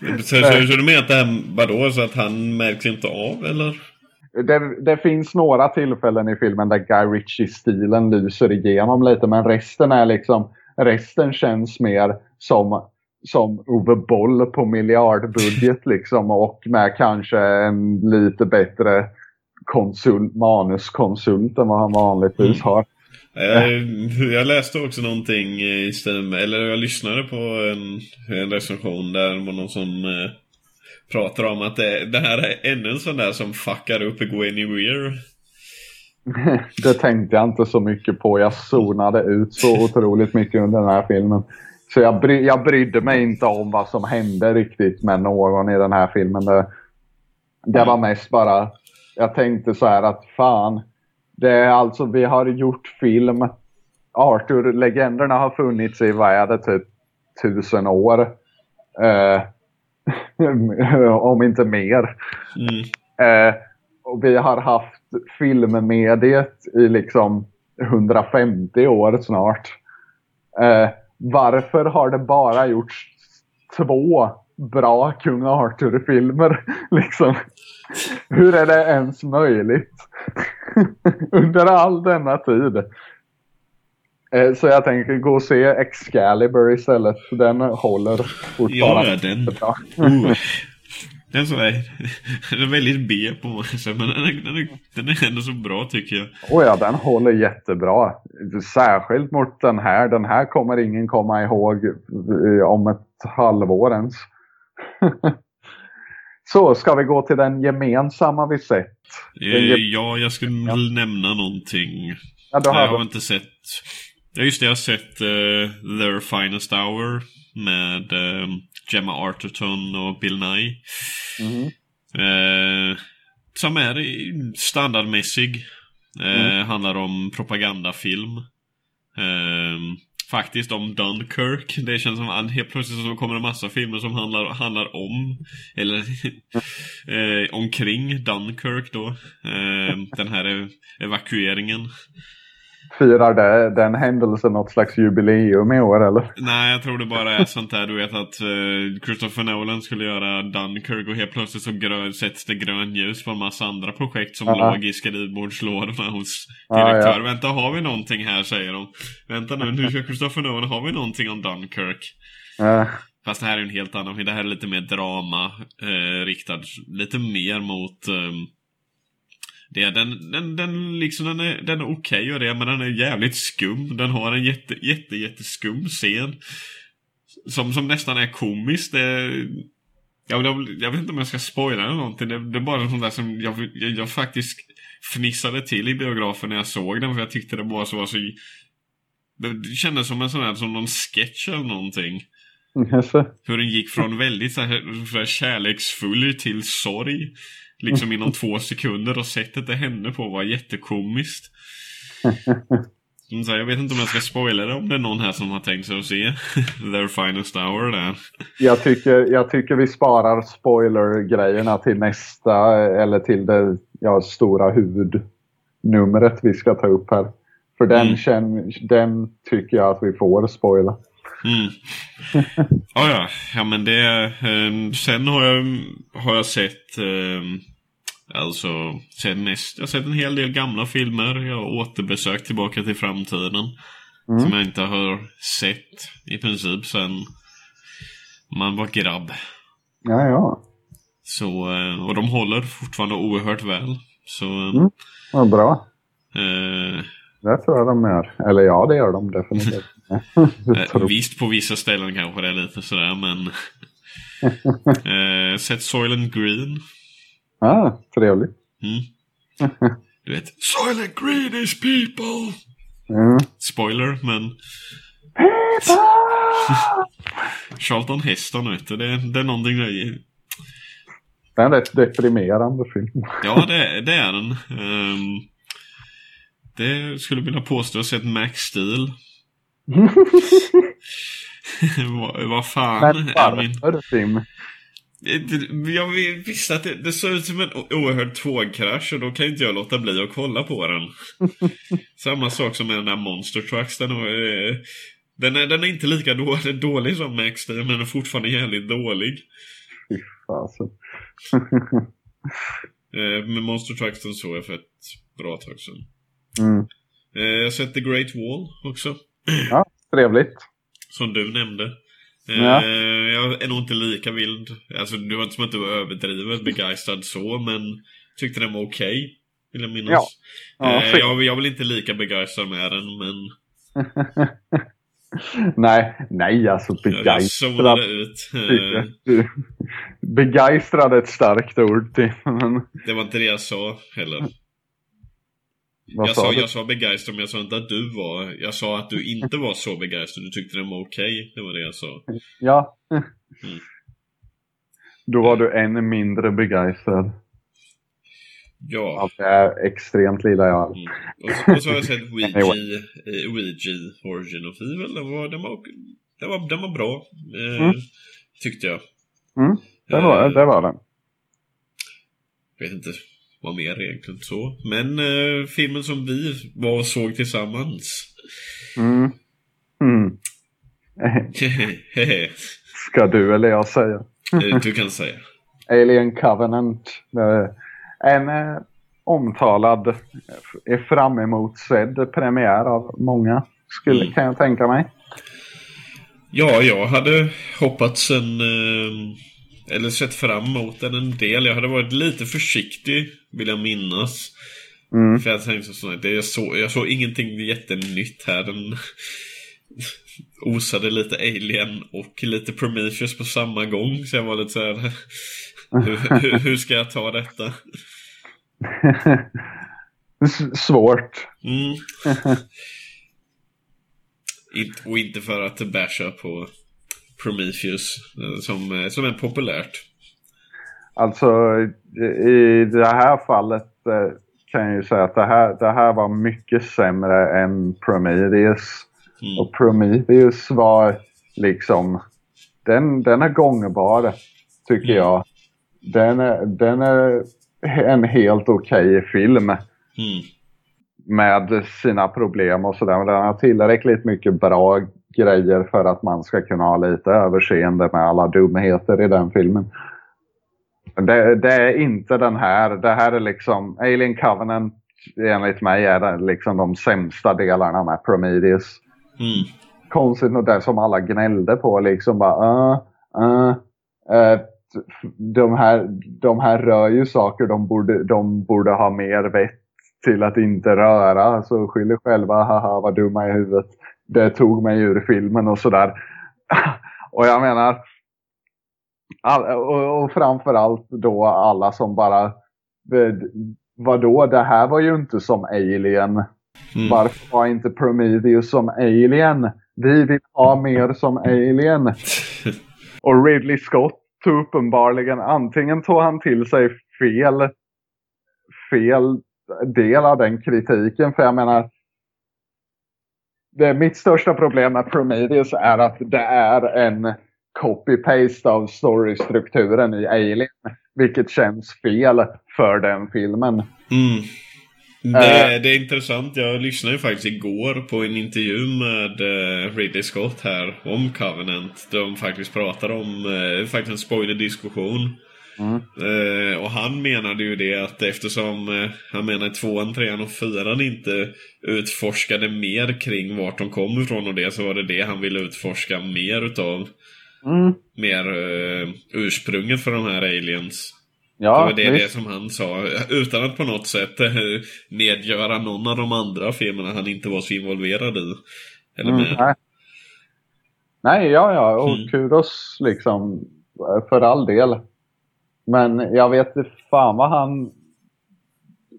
S2: Så, så, så du menar att det här, vadå, så att han märks inte av eller?
S1: Det, det, finns några tillfällen i filmen där Guy Ritchie-stilen lyser igenom lite men resten är liksom, resten känns mer som som Ove Boll på miljardbudget liksom och med kanske en lite bättre konsult, manuskonsult än vad han vanligtvis mm. har.
S2: Jag läste också någonting i stil eller jag lyssnade på en, en recension där det var någon som eh, pratar om att det, det, här är ännu en sån där som fuckar upp Go Anywhere.
S1: det tänkte jag inte så mycket på. Jag zonade ut så otroligt mycket under den här filmen. Så jag, bry, jag brydde mig inte om vad som hände riktigt med någon i den här filmen. Det, det var mest bara, jag tänkte så här att fan, det är alltså, vi har gjort film. Arthur-legenderna har funnits i, vad är det, typ tusen år. Eh, om inte mer.
S2: Mm.
S1: Eh, och vi har haft filmmediet i liksom 150 år snart. Eh, varför har det bara gjorts två bra Kung Arthur-filmer? liksom. Hur är det ens möjligt? Under all denna tid. Eh, så jag tänker gå och se Excalibur istället. Den håller fortfarande
S2: ja, den. bra. Uh. Den, så är, den är väldigt B på många sätt, men den är, den, är, den är ändå så bra tycker jag.
S1: Oh ja, den håller jättebra. Särskilt mot den här. Den här kommer ingen komma ihåg eh, om ett halvår ens. så, ska vi gå till den gemensamma vi sett?
S2: Eh, ja, jag skulle nämna någonting. Ja, jag har inte sett... Ja, just det. Jag har sett uh, Their Finest Hour med uh, Gemma Arterton och Bill Nye.
S1: Mm.
S2: Eh, som är standardmässig. Eh, mm. Handlar om propagandafilm. Eh, faktiskt om Dunkirk. Det känns som att helt plötsligt så kommer en massa filmer som handlar, handlar om, eller eh, omkring Dunkirk då. Eh, den här evakueringen
S1: firar det, den händelsen något slags jubileum i år eller?
S2: Nej, jag tror det bara är sånt där. Du vet att uh, Christopher Nolan skulle göra Dunkirk och helt plötsligt så grön, sätts det grön ljus på en massa andra projekt som Aha. låg i skrivbordslådorna hos direktör. Ah, ja. Vänta, har vi någonting här säger de. Vänta nu, nu ska Christopher Nolan, har vi någonting om Dunkirk?
S1: Uh.
S2: Fast det här är en helt annan Det här är lite mer drama eh, riktad lite mer mot um, det, den, den, den, liksom, den är, den är okej okay och det, men den är jävligt skum. Den har en jätte, jätte, jätteskum scen. Som, som nästan är komisk. Det, jag, jag, jag vet inte om jag ska spoila eller någonting. Det, det är bara en sån där som jag, jag, jag, faktiskt fnissade till i biografen när jag såg den. För jag tyckte det bara så var så... Det kändes som en sån här, som någon sketch eller någonting.
S1: Yes.
S2: Hur den gick från väldigt så här, så här kärleksfull till sorg. Liksom inom två sekunder och sättet det hände på var jättekomiskt. Jag vet inte om jag ska spoila det om det är någon här som har tänkt sig att se Their Finest Hour där.
S1: Jag tycker, jag tycker vi sparar spoiler-grejerna till nästa eller till det ja, stora huvudnumret vi ska ta upp här. För den, mm. känn, den tycker jag att vi får spoila.
S2: Mm. Oh ja, ja men det... Eh, sen har jag, har jag sett... Eh, alltså, sett mest, jag har sett en hel del gamla filmer. Jag har återbesökt Tillbaka till framtiden. Mm. Som jag inte har sett i princip sen man var grabb.
S1: Ja, ja.
S2: Så, eh, och de håller fortfarande oerhört väl. Så...
S1: Mm. Ja, bra.
S2: Eh,
S1: det tror jag de gör. Eller ja, det gör de definitivt.
S2: Visst, på vissa ställen kanske det är lite sådär, men... eh, sett Soylent Green.
S1: Ah, trevligt.
S2: Mm. Du vet, Soylent Green is people!
S1: Mm.
S2: Spoiler, men Charlton Heston vet du, det, det är någonting där i.
S1: Det är en rätt deprimerande film.
S2: Ja, det, det är den. Um, det skulle jag vilja påstå. Jag har sett Max Steel. Vad, vad fan
S1: Men
S2: är min... Det- Jag visste att det, det såg ut som en oerhörd tågkrasch och då kan inte jag låta bli att kolla på den. Samma sak som med den där Monster Trucks. Den, har, eh, den, är, den är inte lika dålig, dålig som Max Steel men den är fortfarande jävligt dålig.
S1: Fy fasen.
S2: Eh, men Monster Trucks den såg jag för ett bra tag sedan.
S1: Mm.
S2: Eh, jag har sett The Great Wall också.
S1: Ja, trevligt.
S2: Som du nämnde. Eh,
S1: Ja.
S2: Jag är nog inte lika vild. Alltså det var inte som att du var överdrivet begeistrad så, men tyckte den var okej. vill jag minnas.
S1: Ja. Ja,
S2: eh, jag, jag väl inte lika begeistrad med den, men
S1: nej, nej alltså
S2: jag, jag
S1: begeistrad.
S2: ut. Eh,
S1: Begeistrad är ett starkt ord till. Men,
S2: det var inte det jag sa heller.
S1: Vad
S2: Jag
S1: sa
S2: jag sa begeistrad, men jag sa inte att du var. Jag sa att du inte var så begeistrad. Du tyckte den var okej. Det var det jag sa.
S1: Ja.
S2: Mm.
S1: Då var du än mindre begeistrad.
S2: Ja.
S1: Allt det är extremt lilla jag
S2: Mm. Och, så, och så har jag sett Ouija,
S1: Anyway.
S2: eh, Ouija Origin of Evil. Den var, den var, den var, den var bra. Eh,
S1: Mm.
S2: Tyckte jag.
S1: Mm, det var,
S2: Eh,
S1: det var den.
S2: vet inte vad mer egentligen så. Men eh, filmen som vi var och såg tillsammans.
S1: Mm. Mm. Ska du eller jag säga?
S2: Eh, du kan säga.
S1: Alien Covenant. eh, En eh, omtalad, är fram emot sedd premiär av många. Skulle,
S2: Mm.
S1: Kan jag tänka mig.
S2: Ja, jag hade hoppats en... Eh, eller sett fram emot den en del. Jag hade varit lite försiktig, vill jag minnas.
S1: Mm.
S2: För jag tänkte så att jag såg, jag såg ingenting jättenytt här. Den osade lite Alien och lite Prometheus på samma gång. Så jag var lite så här. hur, hur, hur ska jag ta detta?
S1: Svårt.
S2: Mm. Och inte för att basha på Prometheus eh, som, eh, som är populärt.
S1: Alltså i- det här fallet eh, kan jag ju säga att det här, det här var mycket sämre än Prometheus.
S2: Mm.
S1: Och Prometheus var liksom, den, den är gångbar tycker
S2: Mm.
S1: jag. Den är, den är en helt okej film
S2: Mm.
S1: med sina problem och sådär. Men den har tillräckligt mycket bra grejer för att man ska kunna ha lite överseende med alla dumheter i den filmen. Det, det är inte den här. Det här är liksom Alien Covenant enligt mig är det liksom de sämsta delarna med Prometheus.
S2: Mm.
S1: Konstigt nog det som alla gnällde på liksom bara uh, uh, uh, de, här, de här rör ju saker de borde, de borde ha mer vett till att inte röra. Så skyll er själva, haha vad dumma i huvudet. Det tog mig ur filmen och sådär. och jag menar, all, och, och framförallt då alla som bara, vadå, det här var ju inte som Alien.
S2: Mm.
S1: Varför var inte Prometheus som Alien? Vi vill ha mer som Alien. Och Ridley Scott tog uppenbarligen, antingen tog han till sig fel, fel del av den kritiken. För jag menar, det, mitt största problem med Prometheus är att det är en copy-paste av storystrukturen i Alien. Vilket känns fel för den filmen.
S2: Mm. Det, det är intressant. Jag lyssnade ju faktiskt igår på en intervju med eh, Ridley Scott här om Covenant. De faktiskt pratar om, eh, faktiskt en spoiler-diskussion.
S1: Mm.
S2: Eh, och han menade ju det att eftersom eh, han menar tvåan, trean och fyran inte utforskade mer kring vart de kom ifrån och det så var det det han ville utforska mer utav.
S1: Mm.
S2: Mer eh, ursprunget för de här aliens.
S1: Ja,
S2: det var det, det
S1: visst.
S2: som han sa. Utan att på något sätt eh, nedgöra någon av de andra filmerna han inte var så involverad i. Eller
S1: Mm,
S2: med.
S1: nej. nej, ja, ja. Och
S2: Mm.
S1: kudos liksom. för all del. Men jag vet inte fan vad han...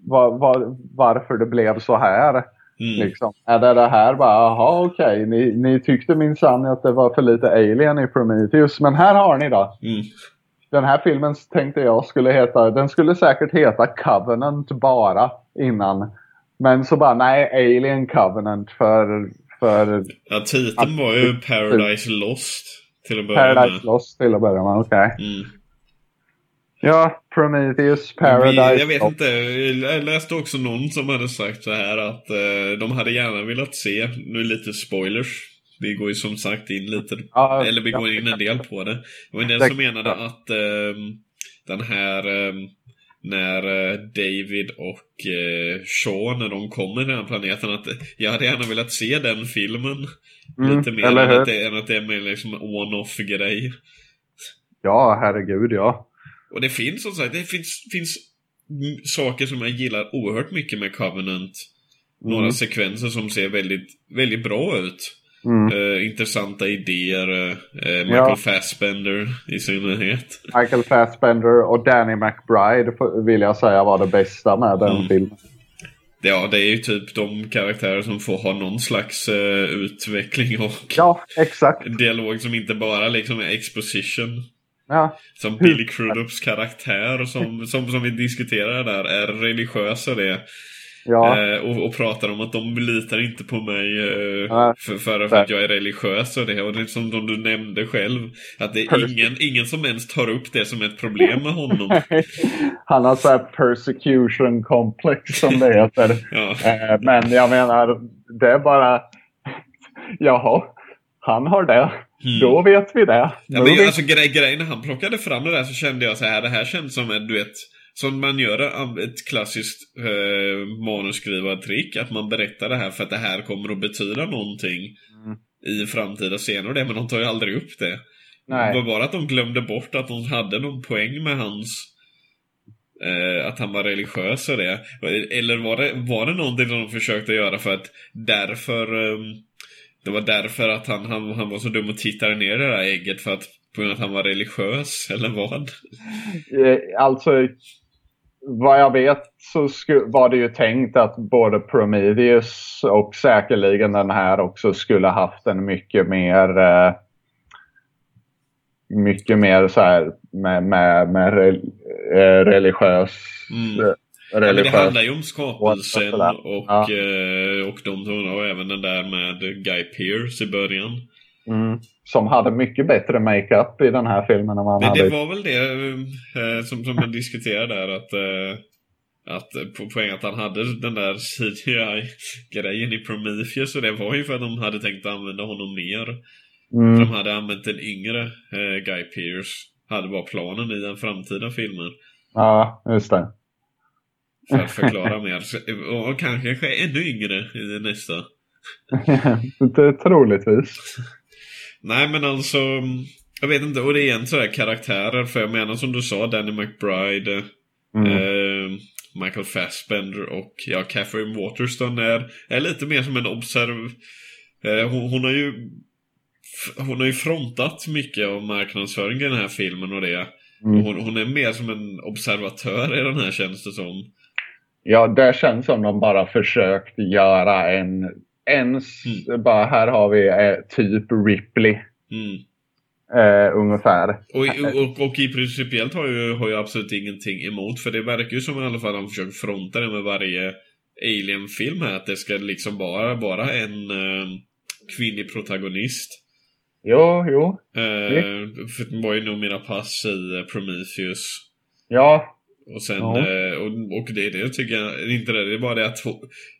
S1: Var, var, varför det blev så här.
S2: Mm.
S1: Liksom. Är det det här bara, jaha okej, ni, ni tyckte minsann att det var för lite alien i Prometheus, men här har ni då.
S2: Mm.
S1: Den här filmen tänkte jag skulle heta, den skulle säkert heta Covenant bara innan. Men så bara, nej, Alien Covenant för, för
S2: Ja, titeln var ju Paradise Lost. Till att börja
S1: Paradise
S2: med.
S1: Lost till att börja med, okej.
S2: Mm.
S1: Ja, Prometheus,
S2: Vi,
S1: Paradise
S2: jag vet inte, jag läste också någon som hade sagt så här att eh, de hade gärna velat se, nu lite spoilers, vi går ju som sagt in lite,
S1: Ja,
S2: eller vi går
S1: ja.
S2: in en del på det. Det var en del
S1: Det-
S2: som menade att ehm, den här, ehm, när eh, David och uh, Sean, när de kommer till den här planeten, att jag hade gärna velat se den filmen.
S1: Mm,
S2: lite mer än att, det, än att det är mer liksom on-off grej.
S1: Ja, herregud ja.
S2: Och det finns som sagt, det finns, finns saker som jag gillar oerhört mycket med Covenant. Några
S1: Mm.
S2: sekvenser som ser väldigt, väldigt bra ut.
S1: Mm.
S2: Eh, intressanta idéer. eh, Michael
S1: Ja.
S2: Fassbender i synnerhet.
S1: Michael Fassbender och Danny McBride vill jag säga var det bästa med den
S2: Mm.
S1: filmen.
S2: Ja, det är ju typ de karaktärer som får ha någon slags eh, utveckling och
S1: Ja,
S2: dialog som inte bara liksom är exposition.
S1: Ja,
S2: Som Billy Crudups karaktär som, som, som vi diskuterade där är religiös och det.
S1: ja.
S2: Eh, och, och pratar om att de litar inte på mig eh, för, för, för att jag är religiös och det. Och det som du nämnde själv. Att det är
S1: Perse-
S2: ingen, ingen som ens tar upp det som ett problem med honom.
S1: Han har så här persecution complex som det heter.
S2: Ja.
S1: Eh, Men jag menar, det är bara... Jaha, han har det.
S2: Mm.
S1: Då vet vi det.
S2: Ja, men alltså grej, grejen när han plockade fram det där så kände jag så här, det här känns som ett, du vet, som man gör ett klassiskt eh, manusskrivartrick, att man berättar det här för att det här kommer att betyda någonting
S1: Mm.
S2: i framtida scener det, men de tar ju aldrig upp det. Det
S1: Nej.
S2: var bara att de glömde bort att de hade någon poäng med hans eh, att han var religiös och det. Eller var det, var det någonting som de försökte göra för att därför ehm, Det var därför att han, han, han var så dum och tittade ner i det där ägget för att på grund av att han var religiös, eller vad?
S1: Eh, Alltså, vad jag vet så var det ju tänkt att både Prometheus och säkerligen den här också skulle haft en mycket mer eh, mycket mer så här med, med, med eh, religiös
S2: Mm.
S1: Eh,
S2: Ja, men det handlar ju om skapelsen och,
S1: Ja.
S2: eh, och de som och även den där med Guy Pearce i början.
S1: mm, som hade mycket bättre makeup i den här filmen än vad han hade.
S2: det var väl det eh, som, som man diskuterade där att eh, att eh, på poäng att han hade den där CGI-grejen i Prometheus och det var ju för att de hade tänkt använda honom mer.
S1: mm,
S2: De hade använt en yngre eh, Guy Pearce. Hade var planen i den framtida filmen.
S1: Ja, just det.
S2: För att förklara mer. Och, kanske ännu yngre i nästa.
S1: troligtvis.
S2: Nej men alltså. Jag vet inte. Och det är igen sådär karaktärer. För jag menar som du sa Danny McBride.
S1: Mm.
S2: Eh, Michael Fassbender och ja, Catherine Waterston är, är lite mer som en observ... Eh, hon, hon har ju hon har ju frontat mycket av marknadsföringen i den här filmen och det.
S1: Mm.
S2: Hon, hon är mer som en observatör i den här känns det som.
S1: Ja, det känns som de bara försökt göra en... en
S2: Mm.
S1: bara här har vi eh, typ Ripley.
S2: Mm.
S1: Eh, ungefär.
S2: Och, och, och i principiellt har ju, har jag absolut ingenting emot. För det verkar ju som i alla fall de försöker fronta det med varje Alien-film här. Att det ska liksom bara vara en eh, kvinnlig protagonist.
S1: Jo, jo.
S2: Eh, för det var ju nog mina pass i eh, Prometheus.
S1: Ja,
S2: Och sen,
S1: Ja.
S2: eh, och, och det, det tycker jag inte det. Det är bara det att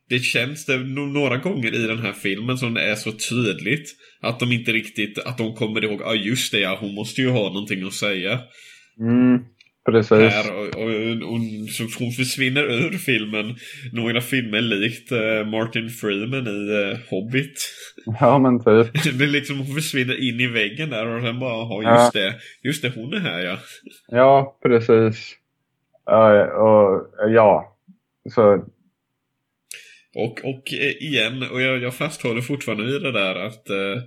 S2: det känns det några gånger i den här filmen som det är så tydligt att de inte riktigt, att de kommer ihåg, ja ah, just det ja, hon måste ju ha någonting att säga.
S1: mm, precis.
S2: Här, och, och, och, så hon försvinner ur filmen några filmer likt eh, Martin Freeman i eh, Hobbit.
S1: Ja, men typ.
S2: det är liksom, hon försvinner in i väggen där och sen bara, Ja. just det, just det, hon är här ja.
S1: Ja, precis. Eh, och ja, så
S2: Och, och eh, igen, och jag, jag fasthåller fortfarande vid det där att eh,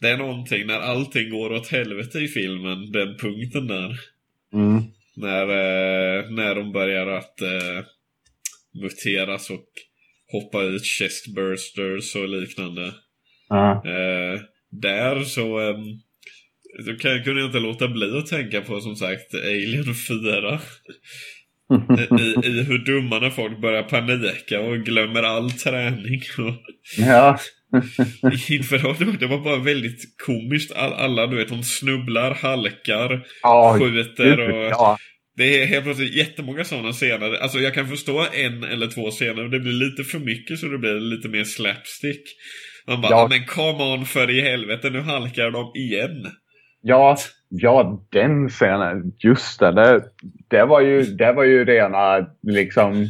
S2: Det är någonting när allting går åt helvete i filmen, den punkten där.
S1: Mm.
S2: När, eh, när de börjar att muteras och hoppa ut chestbursters och liknande. Där så, eh, så kan, kunde jag inte låta bli att tänka på som sagt Alien 4. I, I hur dumma när folk börjar panika och glömmer all träning. Och,
S1: ja.
S2: inför det, var- bara väldigt komiskt. All, alla du vet, de snubblar, halkar,
S1: Ja,
S2: skjuter och...
S1: ja.
S2: Det är helt plötsligt jättemånga sådana scener. Alltså jag kan förstå en eller två scener. Det blir lite för mycket så det blir lite mer slapstick. Man bara,
S1: Ja.
S2: men come on för i helvete, nu halkar de igen.
S1: Ja, ja, den scenen. Just det. Det, det, var, ju, det var ju rena liksom...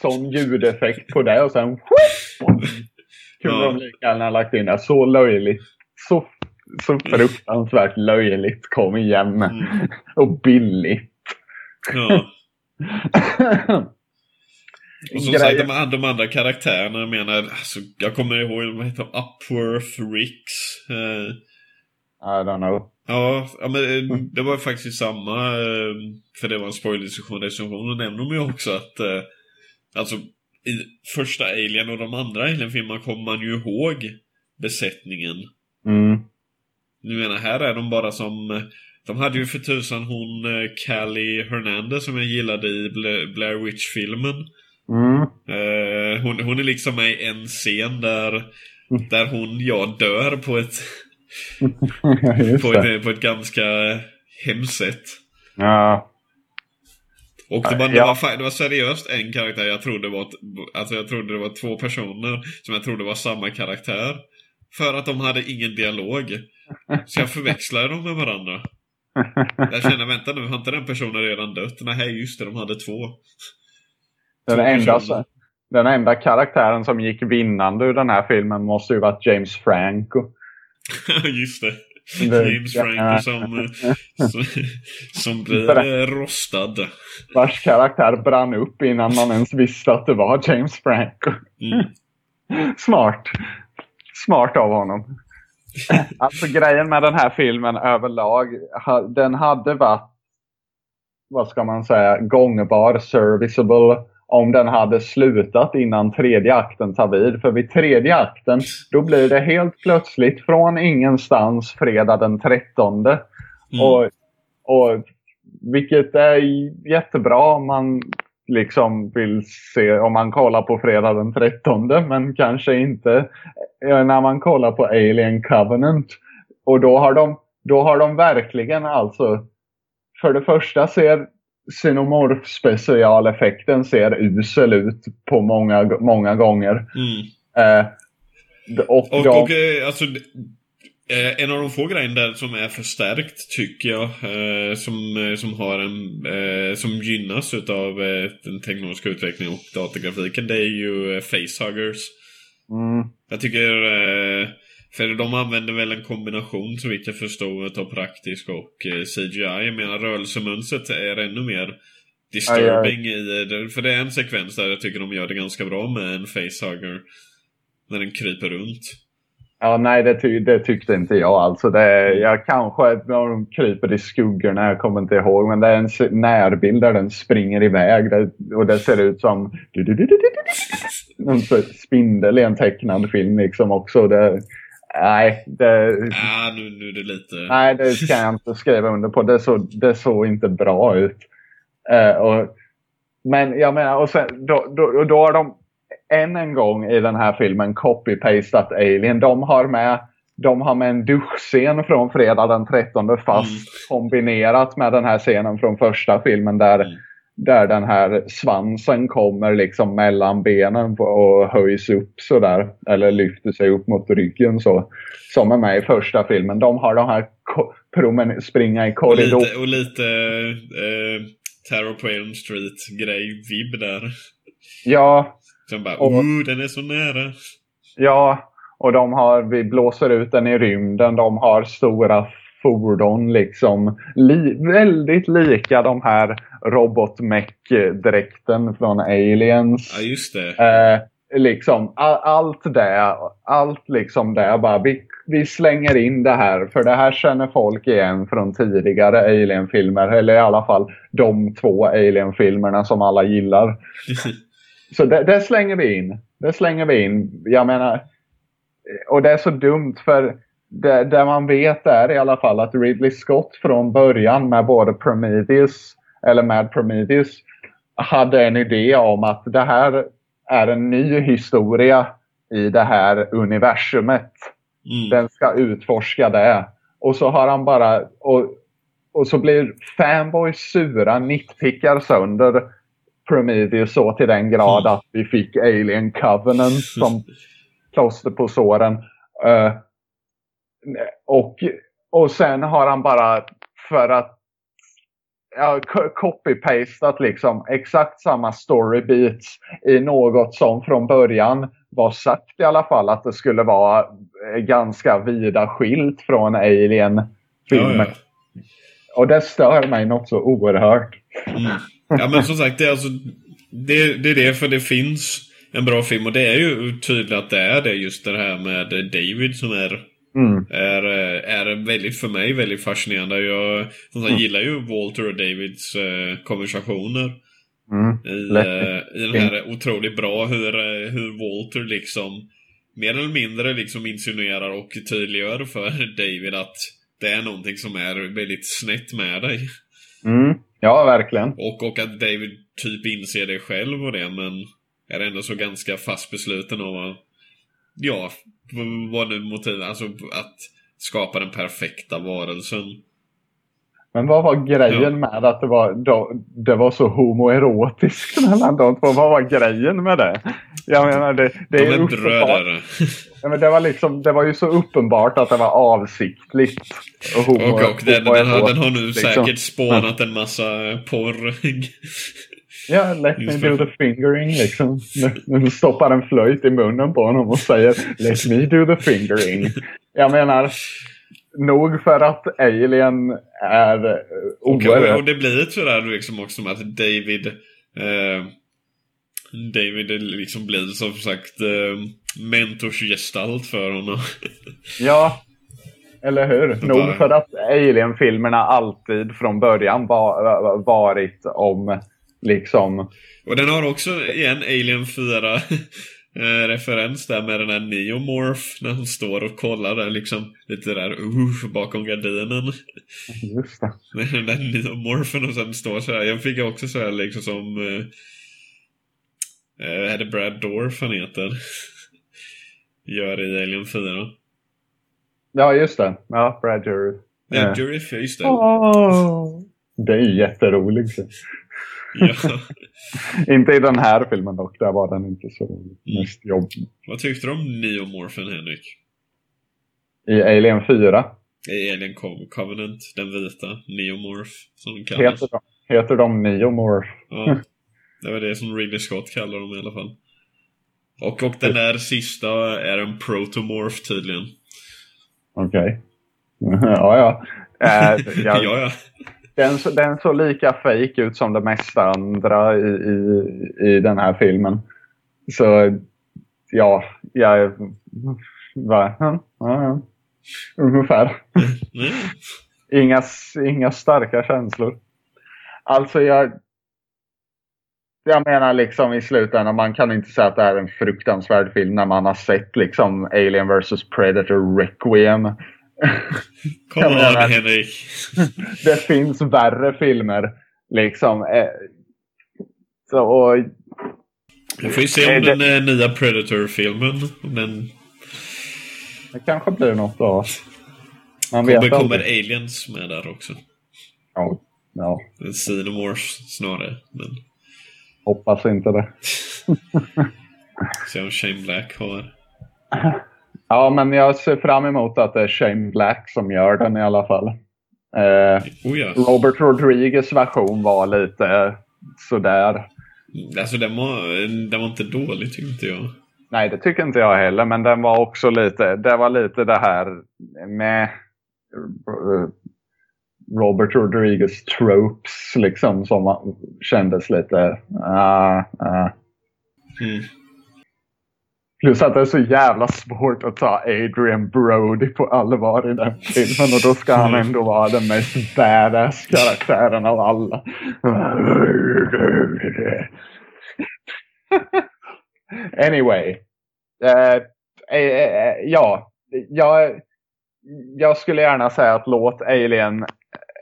S1: Sån ljudeffekt på det och sen... Kunde
S2: Ja.
S1: de lika gärna lagt in det. Så löjligt. Så, så fruktansvärt löjligt. Kom igen.
S2: Mm.
S1: Och billigt.
S2: Ja. Och som sagt, de, de andra karaktärerna, jag menar, alltså, jag kommer ihåg, vad heter de? Upworth, Ricks. Eh,
S1: I don't know.
S2: ja, ja, men eh, det var faktiskt samma, eh, för det var en spoiler-diskussion, recension, och nämnde de ju också att, eh, alltså, i första Alien och de andra Alien-filmerna kommer man ju ihåg besättningen.
S1: Mm.
S2: Nu menar, här är de bara som... eh, De hade ju för tusan hon Callie Hernandez som jag gillade i Bla- Blair Witch-filmen.
S1: Mm.
S2: Eh, hon, hon är liksom med i en scen där, där hon, ja, dör på ett, på ett, på ett ganska hemskt sätt.
S1: Ja.
S2: Och det var, det, var, det var seriöst en karaktär jag trodde var, alltså jag trodde det var två personer som jag trodde var samma karaktär. För att de hade ingen dialog. Så jag förväxlade dem med varandra. Jag känner, vänta nu, har inte den personen redan dött? Nej, just det, de hade två.
S1: Den enda, den enda karaktären som gick vinnande ur den här filmen måste ju varit James Franco.
S2: just det. James
S1: ja.
S2: Franco som, som, som blir rostad.
S1: Vars karaktär brann upp innan man ens visste att det var James Franco.
S2: Mm.
S1: Smart. Smart av honom. Alltså grejen med den här filmen överlag, den hade varit, vad ska man säga, gångbar, serviceable om den hade slutat innan tredje akten tar vid. För vid tredje akten, då blir det helt plötsligt från ingenstans fredag den 13.
S2: Mm.
S1: Och, och vilket är jättebra om man liksom vill se, om man kollar på fredag den 13 men kanske inte eh, när man kollar på Alien Covenant. Och då har de, då har de verkligen alltså, för det första ser Xenomorph specialeffekten ser usel ut på många, många gånger.
S2: Mm.
S1: Eh, och
S2: Och,
S1: de,
S2: och eh, alltså, eh, en av de få grejerna där som är förstärkt tycker jag, eh, som, eh, som, har en, som gynnas utav den teknologiska utvecklingen och datagrafiken, det är ju eh, facehuggers.
S1: mm,
S2: Jag tycker, för de använder väl en kombination så vitt jag förstår utav praktisk och eh, CGI. Jag menar rörelsemönstret är ännu mer disturbing i det. För det är en sekvens där jag tycker de gör det ganska bra med en facehugger. När den kryper runt.
S1: Ja, nej det, ty det tyckte inte jag. Alltså det, jag kanske, när de kryper i skuggorna, jag kommer inte ihåg. Men det är en närbild där den springer iväg. Det, och det ser ut som en spindel i en tecknad film liksom också. Det, nej, det,
S2: Ja, nu, nu är det lite...
S1: nej, det kan jag inte skriva under på. Det såg, det såg inte bra ut. Eh, och, men jag menar, och sen, då, då, då har de än en gång i den här filmen copy-pastat Alien. De har med, de har med en duschscen från fredag den 13 fast
S2: Mm.
S1: kombinerat med den här scenen från första filmen där,
S2: Mm.
S1: Där den här svansen kommer liksom mellan benen och höjs upp sådär. Eller lyfter sig upp mot ryggen så. Som är med i första filmen. De har de här promen- springa i
S2: Och
S1: korridor.
S2: lite, och lite eh, Terror på Elm Street-grej-vibb där.
S1: Ja,
S2: Som bara,
S1: Och-
S2: oh, den är så nära.
S1: Ja, och de har, vi blåser ut den i rymden. De har stora fordon liksom. Li, väldigt lika de här robotmech-dräkten från Aliens.
S2: Ja, just det.
S1: Eh, liksom all, allt det, allt liksom det bara vi, vi slänger in det här för det här känner folk igen från tidigare Alien-filmer eller i alla fall de två Alien-filmerna som alla gillar. Så det, det, slänger vi in. Det slänger vi in. Jag menar, och det är så dumt för det, det man vet är i alla fall att Ridley Scott från början med både Prometheus eller med Prometheus hade en idé om att det här är en ny historia i det här universumet. Mm. Den ska utforska det. Och så har han bara... Och, och så blir fanboys sura, nitpickar sönder Prometheus så till den grad mm. att vi fick Alien Covenant som plåster på såren. Uh, och, och sen har han bara för att ja, copy-pastat liksom exakt samma story beats i något som från början var sagt i alla fall att det skulle vara eh, ganska vida skilt från Alien-filmen. Ja, ja. Och det stör mig något så oerhört.
S2: Mm. Ja men som sagt, det är, alltså, det, det är det för det finns en bra film och det är ju tydligt att det är det just det här med David som är Mm. Är, är väldigt, för mig, väldigt fascinerande. Jag som sagt, mm. gillar ju Walter och Davids eh, konversationer. Mm. I, eh, I den här otroligt bra hur, eh, hur Walter liksom mer eller mindre liksom insinuerar och tydliggör för David att det är någonting som är väldigt snett med dig.
S1: Mm. Ja, verkligen.
S2: Och, och att David typ inser det själv och det, men är ändå så ganska fast besluten av att ja, vad nu motivet, alltså att skapa den perfekta varelsen.
S1: Men vad var grejen ja. med att det var, det var så homoerotiskt mellan de två? Vad var grejen med det? Jag menar, det, det de är, är bröder. Ja, men det, var liksom, det var ju så uppenbart att det var avsiktligt.
S2: Och, homo, och, och den, den, har, den har nu liksom. säkert spånat en massa porr.
S1: Ja, let me do the fingering liksom. Nu stoppar en flöjt i munnen på honom och säger Let me do the fingering. Jag menar, nog för att Alien är uh,
S2: oerhört... Och, det blir sådär liksom också med att David eh, David liksom blir som sagt eh, mentorsgestalt för honom.
S1: ja, eller hur? Nog för att Alien-filmerna alltid från början var, varit om Liksom.
S2: Och den har också igen Alien 4 eh, referens där med den här Neomorph när hon står och kollar där liksom lite där uh, bakom gardinen.
S1: Just det.
S2: Med den där Neomorphen och sen står så här. Jag fick också så här liksom som uh, uh, är det Brad Dorf han heter? Gör i Alien 4.
S1: Ja, just det. Ja, Brad Dourif.
S2: Ja, Dourif, just det.
S1: Oh. Det är jätteroligt. Inte i den här filmen dock, där var den inte så mm. mest jobbig.
S2: Vad tyckte du om Neomorphen, Henrik?
S1: I Alien 4?
S2: I Alien Covenant, den vita, Neomorph, som den kallas.
S1: Heter de, heter de Neomorph?
S2: Ja, det var det som Ridley Scott kallar dem i alla fall. Och, och den där sista är en protomorph tydligen.
S1: Okej. Okay. ja, ja. Äh,
S2: jag, ja, ja.
S1: Den, den såg lika fake ut som det mesta andra i, i, i den här filmen. Så ja, jag... Va? Ja, ja. Ungefär. inga, inga starka känslor. Alltså jag... Jag menar liksom i slutändan, man kan inte säga att det är en fruktansvärd film när man har sett liksom Alien vs Predator Requiem.
S2: Kom on Henrik.
S1: det finns värre filmer. Liksom. Eh, så, och,
S2: Vi får ju se om det, den eh, nya Predator-filmen. Den...
S1: Det kanske blir något då.
S2: Man kommer, vet kommer aliens med där också?
S1: Ja. ja.
S2: Xenomorphs snarare. Men...
S1: Hoppas inte det.
S2: se om Shane Black har.
S1: Ja, men jag ser fram emot att det är Shane Black som gör den i alla fall. Eh, oh ja. Robert Rodriguez version var lite sådär.
S2: Alltså den var, den var inte dålig tyckte jag.
S1: Nej, det tycker inte jag heller. Men den var också lite, det var lite det här med Robert Rodriguez tropes liksom som kändes lite... Uh, uh. Mm. Plus att det är så jävla svårt att ta Adrian Brody på allvar i den filmen och då ska han ändå vara den mest badass karaktären av alla. anyway. Uh, uh, ja, jag, jag skulle gärna säga att låt Alien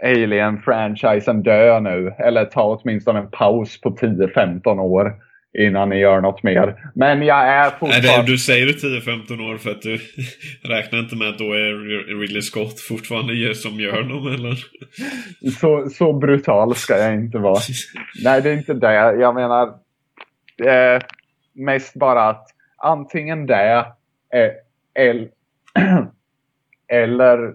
S1: Alien-franchisen dö nu. Eller ta åtminstone en paus på 10-15 år innan ni gör något mer. Men jag är fortfarande...
S2: Nej, du säger 10-15 år för att du räknar inte med att då är Ridley Scott fortfarande som gör dem, eller?
S1: Så, så brutal ska jag inte vara. Nej, det är inte det. Jag menar eh, mest bara att antingen det eh, eller, eller,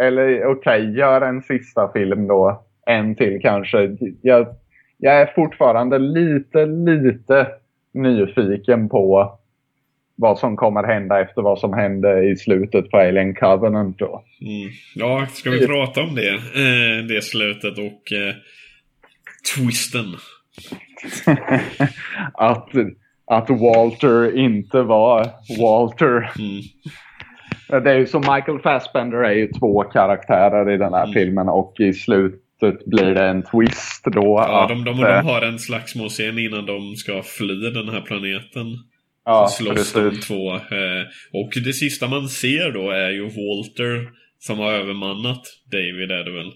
S1: eller okej, okay, gör en sista film då. En till kanske. Jag, jag är fortfarande lite, lite nyfiken på vad som kommer hända efter vad som hände i slutet på Alien Covenant då.
S2: Mm. Ja, ska vi prata om det? Eh, det slutet och eh, twisten.
S1: att, att Walter inte var Walter. Mm. Det är ju som Michael Fassbender är ju två karaktärer i den här mm. filmen och i slut slutet blir det en twist då.
S2: Ja, de, de, de eh, har en slagsmålscen innan de ska fly den här planeten. Ja, så slåss de två. Eh, och det sista man ser då är ju Walter som har övermannat David är det väl?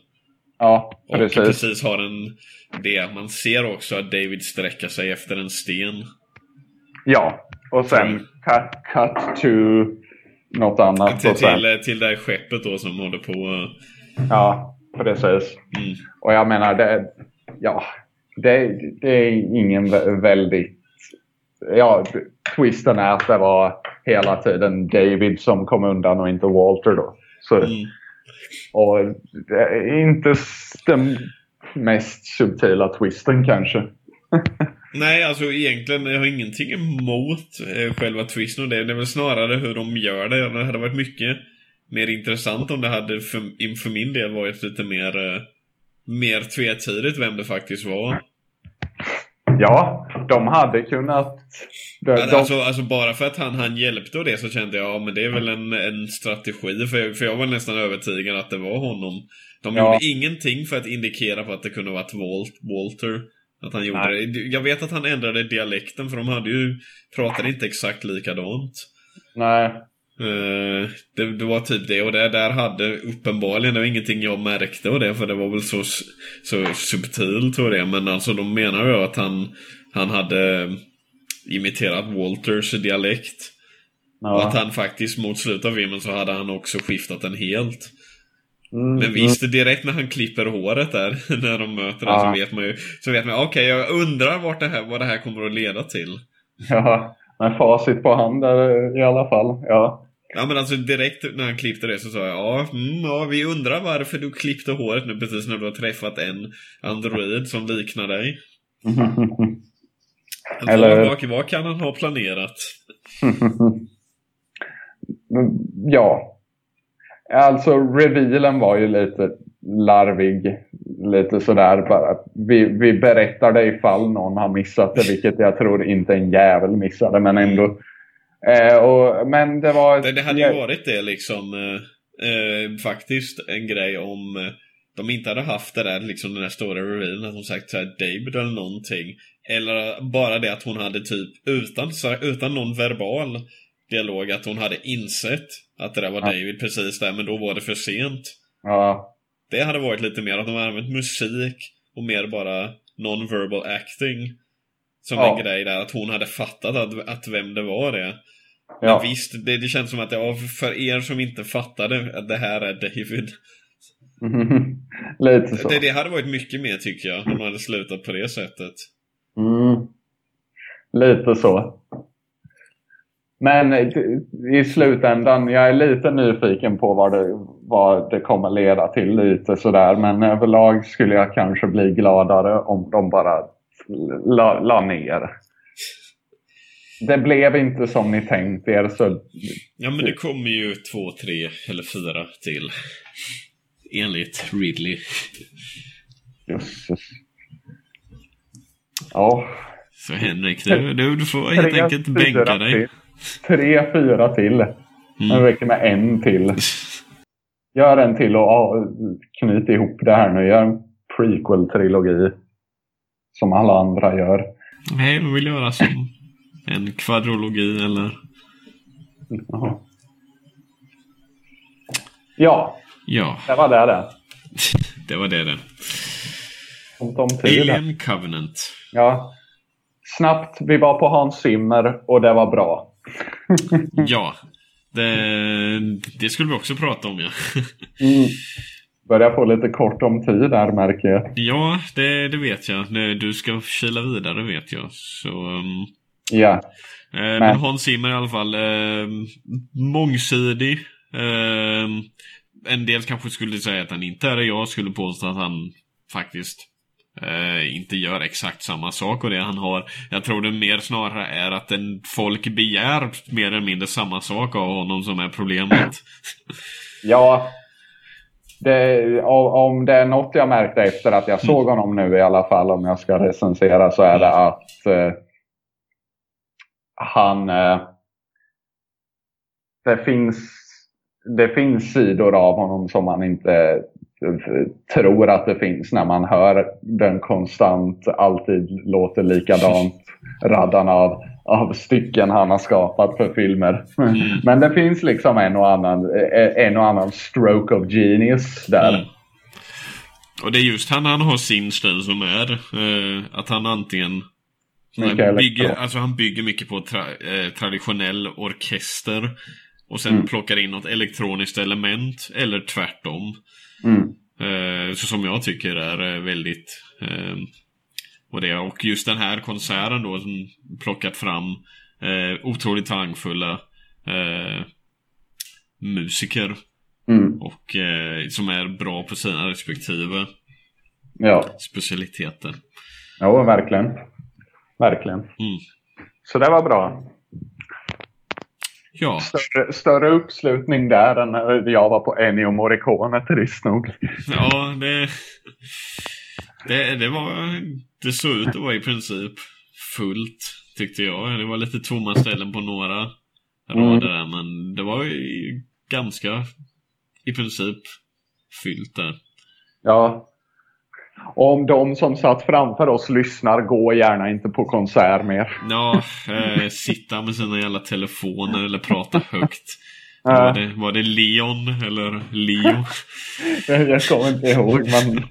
S1: Ja,
S2: precis. Och precis har en... Det. Man ser också att David sträcker sig efter en sten.
S1: Ja, och sen cut, cut to något annat.
S2: Till, till, till det här skeppet då som håller på...
S1: Ja, Precis. Mm. Och jag menar, det, ja, det, det är ingen väldigt... Ja, twisten är att det var hela tiden David som kom undan och inte Walter då. Så, mm. Och det är inte den mest subtila twisten kanske.
S2: Nej, alltså egentligen jag har ingenting emot eh, själva twisten och det. Det är väl snarare hur de gör det. Det hade varit mycket mer intressant om det hade för, för min del varit lite mer, eh, mer tvetydigt vem det faktiskt var.
S1: Ja, de hade kunnat...
S2: De, de... Alltså, alltså, bara för att han, han hjälpte och det så kände jag, ja men det är väl en, en strategi. För jag, för jag var nästan övertygad att det var honom. De ja. gjorde ingenting för att indikera på att det kunde varit Walt, Walter. Att han gjorde Nej. det. Jag vet att han ändrade dialekten för de hade ju, pratade inte exakt likadant.
S1: Nej,
S2: Uh, det, det, var typ det och det där hade uppenbarligen, det var ingenting jag märkte och det för det var väl så, så subtilt och det men alltså de menar ju att han, han hade imiterat Walters dialekt. Ja. Och att han faktiskt mot slutet av filmen så hade han också skiftat den helt. Mm, men visst, mm. direkt när han klipper håret där, när de möter ja. den, så vet man ju, så vet man, okej, okay, jag undrar vart det här, vad det här kommer att leda till.
S1: Ja, men facit på hand där i alla fall, ja.
S2: Ja men alltså direkt när han klippte det så sa jag ja, mm, ja vi undrar varför du klippte håret nu precis när du har träffat en android som liknar dig. Eller... Vad, vad kan han ha planerat?
S1: ja. Alltså revealen var ju lite larvig. Lite sådär bara. Vi, vi berättar det ifall någon har missat det, vilket jag tror inte en jävel missade, men ändå Eh, och, men det var...
S2: Det, det hade ju varit det liksom eh, eh, faktiskt en grej om eh, de inte hade haft det där, liksom den där stora revealen att hon sagt såhär David eller någonting. Eller bara det att hon hade typ utan, utan någon verbal dialog att hon hade insett att det där var ja. David precis där men då var det för sent.
S1: Ja.
S2: Det hade varit lite mer att de hade använt musik och mer bara non-verbal acting. Som ja. en grej där, att hon hade fattat att, att vem det var det. Ja. Men visst, det, det känns som att ja, för er som inte fattade att det här är David.
S1: Lite så.
S2: Det, det hade varit mycket mer tycker jag, om man hade slutat på det sättet.
S1: Mm. Lite så. Men i slutändan, jag är lite nyfiken på vad det, vad det kommer leda till lite sådär. Men överlag skulle jag kanske bli gladare om de bara la, la ner. Det blev inte som ni tänkt er så...
S2: Ja men det kommer ju två, tre eller fyra till. Enligt Ridley.
S1: Jösses. Ja.
S2: Så Henrik, du, du, får helt enkelt bänka dig.
S1: tre, fyra till.
S2: Mm.
S1: Det räcker med en till. Gör en till och knyt ihop det här nu. Gör en prequel-trilogi. Som alla andra gör.
S2: Nej, de vill göra som en kvadrologi eller...
S1: Jaha. Ja,
S2: Ja,
S1: det var det det.
S2: det var det det. Alien Covenant.
S1: Ja. Snabbt, vi var på Hans Zimmer och det var bra.
S2: Ja, det, det skulle vi också prata om ja.
S1: Mm. Börjar få lite kort om tid där märker jag.
S2: Ja, det, det vet jag. Du ska kila vidare vet jag. Så, um,
S1: Ja.
S2: eh, men Hans Zimmer i alla fall. Eh, mångsidig. Eh, en del kanske skulle säga att han inte är det. Jag skulle påstå att han faktiskt eh, inte gör exakt samma sak och det han har. Jag tror det mer snarare är att en folk begär mer eller mindre samma sak av honom som är problemet.
S1: Ja. Det, om det är något jag märkte efter att jag såg honom nu i alla fall om jag ska recensera så är det att eh, han... Eh, det, finns, det finns sidor av honom som man inte tror att det finns när man hör den konstant alltid låter likadant raddan av, av stycken han har skapat för filmer. Men det finns liksom en och annan, eh, en och annan stroke of genius där.
S2: Mm. Och det är just han, han har sin stil som är eh, att han antingen han bygger, alltså han bygger mycket på tra, eh, traditionell orkester och sen
S1: Mm.
S2: plockar in något elektroniskt element eller tvärtom.
S1: Mm.
S2: Eh, så som jag tycker är eh, väldigt eh, och, det, och just den här konserten då som plockat fram eh, otroligt talangfulla eh, musiker
S1: Mm.
S2: och eh, som är bra på sina respektive
S1: Ja,
S2: specialiteter.
S1: jo, verkligen. Verkligen.
S2: Mm.
S1: Så det var bra.
S2: Ja,
S1: Större, större uppslutning där än när jag var på Ennio Morricone trist nog.
S2: ja det, det, det var, det såg ut att vara i princip fullt tyckte jag. Det var lite tomma ställen på några rader där, men det var ju ganska i princip fyllt där.
S1: Ja. Om de som satt framför oss lyssnar, gå gärna inte på konsert mer.
S2: Ja, eh, sitta med sina jävla telefoner eller prata högt. Var det, var det Leon eller Leo?
S1: Jag kommer inte ihåg, men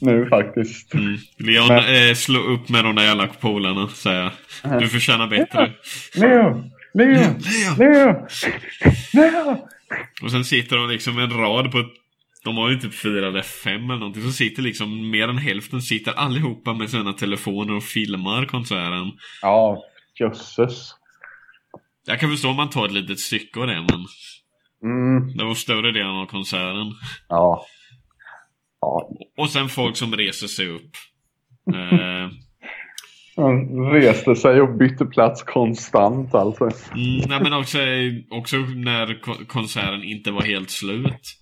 S1: nu faktiskt.
S2: Mm. Leon,
S1: Men-
S2: eh, slå upp med de där jävla polarna, säger jag. Du förtjänar bättre.
S1: Leo! Leo!
S2: Leo!
S1: Leo! Leo!
S2: Och sen sitter de liksom en rad på de har ju typ fyra eller fem eller någonting. Så sitter liksom mer än hälften sitter allihopa med sina telefoner och filmar konserten.
S1: Ja, jösses.
S2: Jag kan förstå om man tar ett litet stycke av det men
S1: Mm,
S2: det var större delen av konserten.
S1: ja. Ja,
S2: Och sen folk som reser sig upp. Eh,
S1: han reste sig och bytte plats konstant alltså.
S2: mm, nej men också, också när ko- konserten inte var helt slut.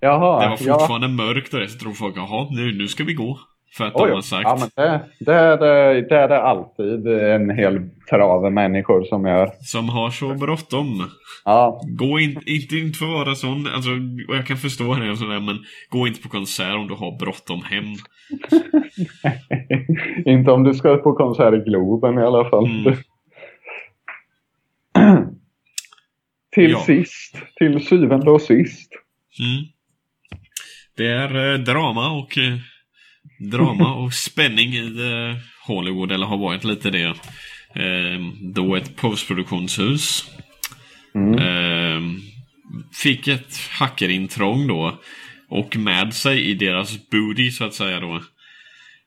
S1: Jaha,
S2: Det var
S1: ja.
S2: fortfarande mörkt och det, så tror folk jaha nu, nu ska vi gå. För att
S1: Oj,
S2: de har sagt.
S1: Ja, men det, det, är det, det är det alltid en hel trave människor som gör.
S2: Som har så bråttom.
S1: Ja,
S2: Gå in, inte, inte för att vara sån, alltså, och jag kan förstå det och sådär, men gå inte på konsert om du har bråttom hem.
S1: inte om du ska på konsert i Globen i alla fall.
S2: Mm.
S1: till
S2: Ja.
S1: sist, till syvende och sist.
S2: Mm. Det är eh, drama och eh, drama och spänning i eh, Hollywood, eller har varit lite det. Då ett postproduktionshus
S1: Mm.
S2: fick ett hackerintrång då. Och med sig i deras booty så att säga då.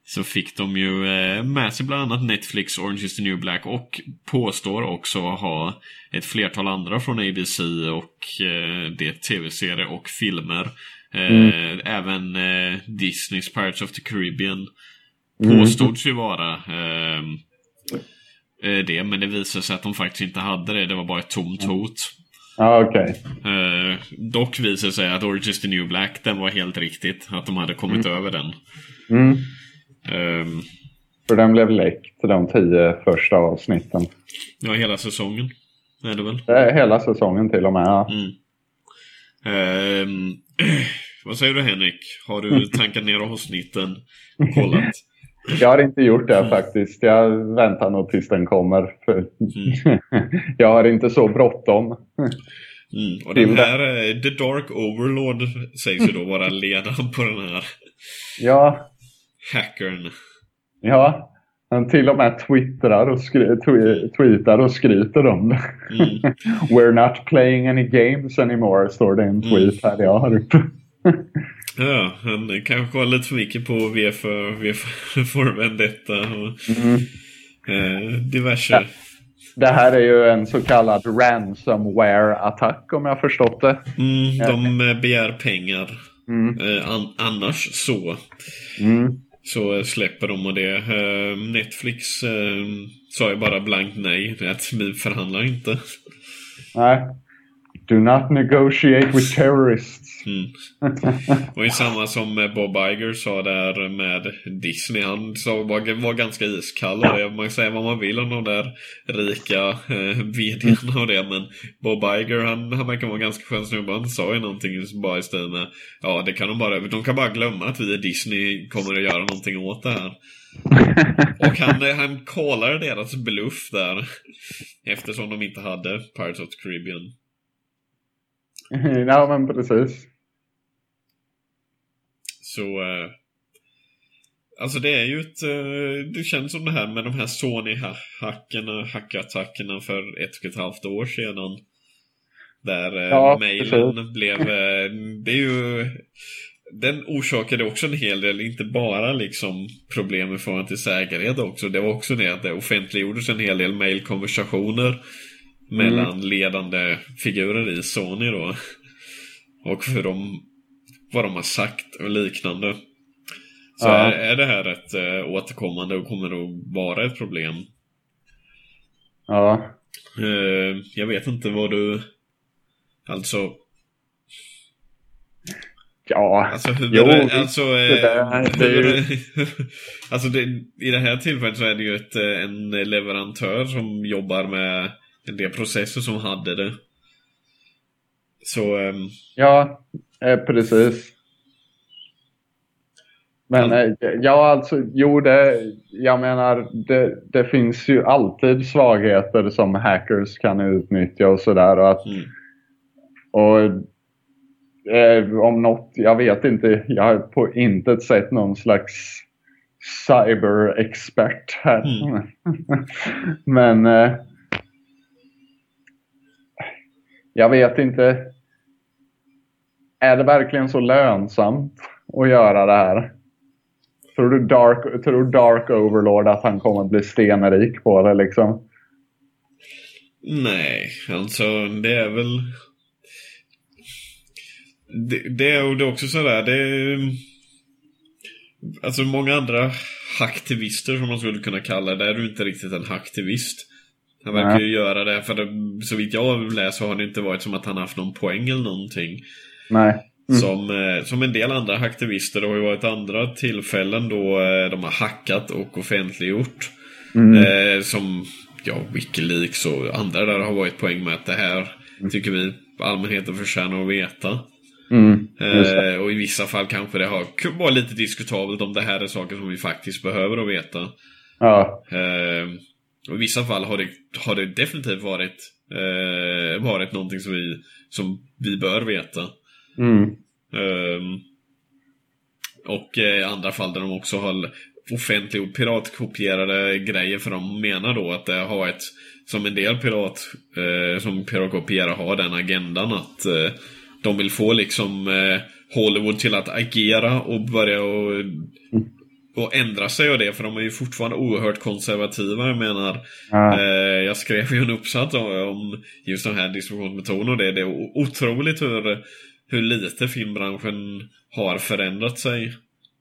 S2: Så fick de ju eh, med sig bland annat Netflix, Orange is the new black och påstår också ha ett flertal andra från ABC och eh, det tv-serier och filmer. Eh, Även eh, Disneys Pirates of the Caribbean påstods ju vara eh, eh, det, men det visade sig att de faktiskt inte hade det. Det var bara ett tomt hot.
S1: Ja, okej.
S2: Eh, dock visade sig att Orange is the new black, den var helt riktigt. Att de hade kommit över den.
S1: Mm.
S2: Ehm,
S1: För den blev läckt de tio första avsnitten.
S2: ja, hela säsongen. är det väl?
S1: Det är hela säsongen till och med.
S2: Mm. Ehm, vad säger du Henrik? Har du tankat ner avsnitten och kollat?
S1: Jag har inte gjort det faktiskt. Jag väntar nog tills den kommer. För jag har inte så bråttom.
S2: Mm. Och den här, eh, The Dark Overlord sägs ju då vara ledaren på den här
S1: Ja,
S2: hackern.
S1: ja. Han till och med twittrar och, skry tw tweetar och skryter om det.
S2: Mm.
S1: We're not playing any games anymore, står det i en tweet här jag har uppe.
S2: Ja, han kanske var lite för mycket på V för, v för, för Vendetta och
S1: Mm.
S2: eh, diverse.
S1: Ja. Det här är ju en så kallad ransomware-attack om jag förstått det.
S2: Mm, de begär pengar.
S1: Mm.
S2: Eh, an annars så.
S1: Mm.
S2: Så släpper de och det. Eh, Netflix eh, sa ju bara blankt nej. Att vi förhandlar inte.
S1: Nej. Do not negotiate with terrorists.
S2: Mm. Och det samma som Bob Iger sa där med Disney. Han sa, var, var ganska iskall och det. Man kan säga vad man vill om de där rika eh, vdarna och det. Men Bob Iger han, han verkar vara ganska skön snubbe. Han sa ju någonting bara i stil med Ja det kan de bara, de kan bara glömma att vi i Disney kommer att göra någonting åt det här. Och han, eh, han callade deras bluff där. Eftersom de inte hade Pirates of the Caribbean.
S1: ja, men precis.
S2: Så... Eh, alltså det är ju ett... Eh, det känns som det här med de här Sony-hackerna, hackattackerna för ett och ett halvt år sedan. Där eh,
S1: Ja,
S2: mailen
S1: precis.
S2: blev... Det är ju... Den orsakade också en hel del, inte bara liksom problem i förhållande till säkerhet också. Det var också det att det offentliggjordes en hel del mailkonversationer mellan ledande figurer i Sony då. Och för dem, vad de har sagt och liknande. Så
S1: Ja.
S2: är, är det här ett äh, återkommande och kommer att vara ett problem.
S1: Ja.
S2: Eh, jag vet inte vad du... Alltså,
S1: Ja.
S2: alltså hur...
S1: Jo,
S2: det, alltså, eh,
S1: det där, det är ju-
S2: alltså det, i det här tillfället så är det ju ett, eh, en leverantör som jobbar med en del processer som hade det. Så... ehm,
S1: Ja, eh, precis. Men eh, ja, alltså, jo, det, jag menar, det, det finns ju alltid svagheter som hackers kan utnyttja och sådär. Och, att-
S2: mm.
S1: och eh, om något, jag vet inte, jag har på intet sätt någon slags cyber-expert här. Men eh, jag vet inte. Är det verkligen så lönsamt att göra det här? Tror du Dark, tror Dark Overlord att han kommer bli stenrik på det liksom?
S2: Nej, alltså det är väl... Det, det, är, det också sådär, det är... Alltså många andra hacktivister som man skulle kunna kalla det, är du inte riktigt en hacktivist. Han verkar ju göra det, för det, så vitt jag läser har det inte varit som att han haft någon poäng eller någonting.
S1: Nej. Mm.
S2: Som, eh, som en del andra hacktivister, det har ju varit andra tillfällen då eh, de har hackat och offentliggjort.
S1: Mm.
S2: Eh, som ja, Wikileaks och andra där har varit poäng med att det här tycker vi allmänheten förtjänar att veta.
S1: Mm.
S2: Eh, och i vissa fall kanske det har varit lite diskutabelt om det här är saker som vi faktiskt behöver att veta.
S1: Ja.
S2: Eh, och i vissa fall har det, har det definitivt varit, eh, varit någonting som vi, som vi bör veta.
S1: Mm.
S2: Ehm, och eh, i andra fall där de också har offentliggjort piratkopierade grejer för de menar då att det har ett som en del pirat eh, som piratkopierare har den agendan att eh, de vill få liksom eh, Hollywood till att agera och börja och, och ändra sig och det för de är ju fortfarande oerhört konservativa. Jag menar
S1: Ja.
S2: Eh, jag skrev ju en uppsats om, om just den här distributionsmetoden och det. Det är otroligt hur, hur lite filmbranschen har förändrat sig.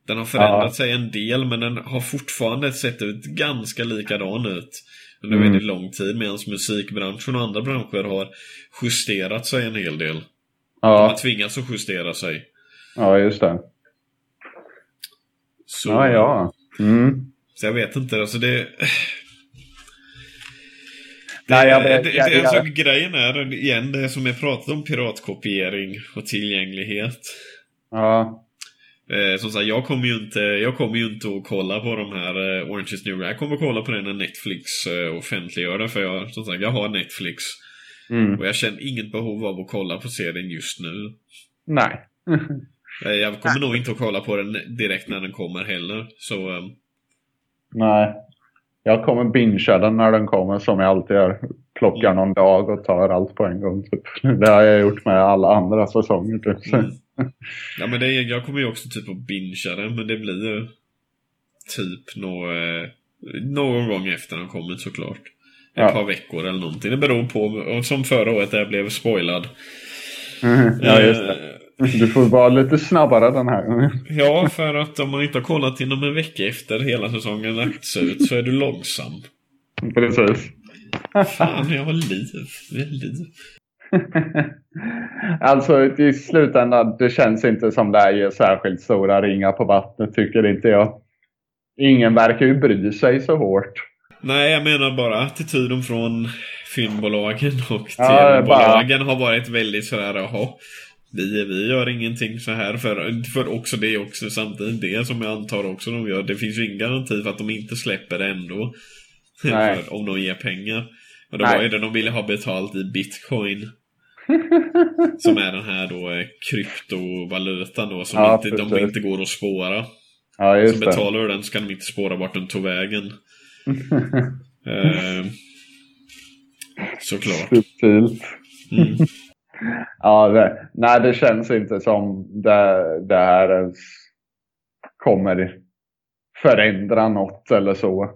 S2: Den har förändrat
S1: Ja.
S2: sig en del men den har fortfarande sett ut ganska likadan ut under
S1: Mm.
S2: väldigt lång tid medan musikbranschen och andra branscher har justerat sig en hel del. De har
S1: Ja.
S2: tvingats att justera sig.
S1: ja, just det.
S2: Så,
S1: Ja, ja. Mm.
S2: så jag vet inte, alltså det... Det, Nej, jag vet, det, jag, jag, alltså, Grejen är, igen, det som jag pratade om piratkopiering och tillgänglighet.
S1: Ja.
S2: Eh, som sagt, jag kommer ju inte, jag kommer ju inte att kolla på de här eh, Orange is New Black. Jag kommer att kolla på det när Netflix eh, offentliggör det. För jag, som sagt, jag har Netflix. Mm. Och jag känner inget behov av att kolla på serien just nu.
S1: Nej.
S2: Eh, jag kommer nog inte att kolla på den direkt när den kommer heller. Så... Um...
S1: Nej. Jag kommer bingea den när den kommer som jag alltid gör. Plockar någon dag och tar allt på en gång. Typ. Det har jag gjort med alla andra säsonger. Typ. Mm.
S2: Ja men det, jag kommer ju också typ att bingea den men det blir ju typ nå, eh, någon gång efter den kommit såklart. Ett ja. par veckor eller någonting. Det beror på. Som förra året där jag blev spoilad.
S1: Mm, ja just det. Du får vara lite snabbare den här gången.
S2: Ja, för att om man inte har kollat inom en vecka efter hela säsongen lagts ut så är du långsam.
S1: Precis.
S2: Fan, jag har liv. Jag har liv.
S1: alltså i slutändan, det känns inte som det är särskilt stora ringar på vattnet tycker inte jag. Ingen verkar ju bry sig så hårt.
S2: Nej, jag menar bara attityden från filmbolagen och tv-bolagen har varit väldigt sådär, jaha. Vi, vi gör ingenting så här för, för också det också samtidigt det som jag antar också de gör. Det finns ju ingen garanti för att de inte släpper det ändå. För, om de ger pengar. Och det Nej. var ju det de ville ha betalt i bitcoin. som är den här då eh, kryptovalutan då som ja, inte, de inte går att spåra.
S1: Ja, just
S2: så betalar du den så kan de inte spåra vart den tog vägen. eh, såklart.
S1: Subtilt. Mm. Ja, det, nej det känns inte som det, det här ens kommer förändra något eller så.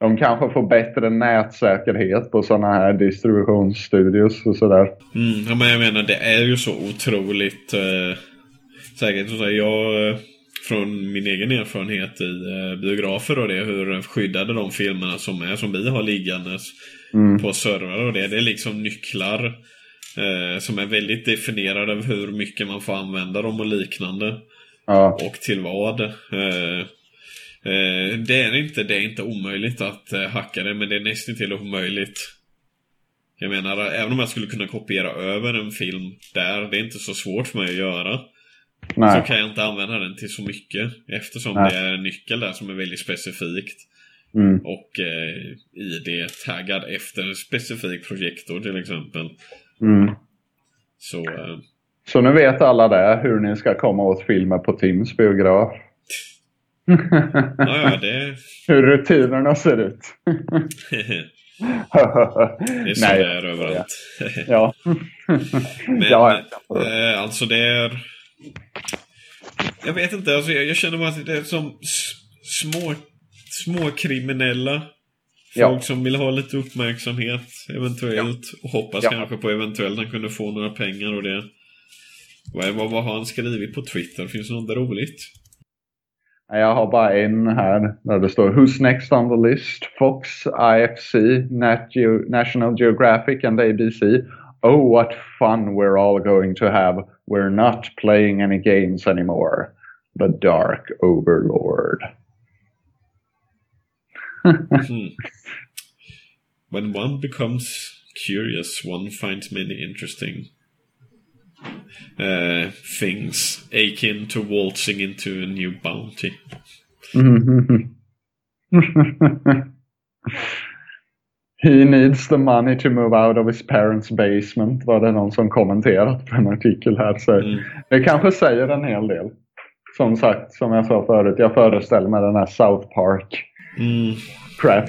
S1: De kanske får bättre nätsäkerhet på sådana här distributionsstudios och sådär.
S2: Mm, ja, men jag menar det är ju så otroligt eh, säkert. Så jag, eh, från min egen erfarenhet i eh, biografer och det, hur skyddade de filmerna som är, som vi har liggandes mm. på servrar och det. Det är liksom nycklar eh, som är väldigt definierade av hur mycket man får använda dem och liknande. Ja. Och till vad. Eh, Eh, det är inte, det är inte omöjligt att eh, hacka det, men det är nästan till omöjligt. Jag menar, även om jag skulle kunna kopiera över en film där, det är inte så svårt för mig att göra. Nej. Så kan jag inte använda den till så mycket. Eftersom Nej. det är en nyckel där som är väldigt specifikt. Mm. Och eh, ID-taggad efter en specifik projektor till exempel.
S1: Mm.
S2: Så, eh,
S1: så nu vet alla det, hur ni ska komma åt filmer på Tims biograf
S2: ja, det...
S1: Hur rutinerna ser ut.
S2: det är så Nej, det är överallt.
S1: ja.
S2: Men ja, eh, alltså det är... Jag vet inte, alltså jag, jag känner bara att det är som små, små kriminella. Folk ja. som vill ha lite uppmärksamhet eventuellt. Ja. Och hoppas ja. kanske på eventuellt han kunde få några pengar och det. Vad, vad, vad har han skrivit på Twitter? Finns det något roligt?
S1: Jag har bara en här där det står Who's next on the list? Fox, IFC, Nat Geo National Geographic and ABC. Oh, what fun we're all going to have. We're not playing any games anymore. The Dark Overlord.
S2: Hmm. When one becomes curious, one finds many interesting uh, things akin to waltzing into a new bounty.
S1: He needs the money to move out of his parents basement var det någon som kommenterat på en artikel här. Så mm. Det kanske säger en hel del. Som sagt, som jag sa förut, jag föreställer mig den här South Park.
S2: Mm.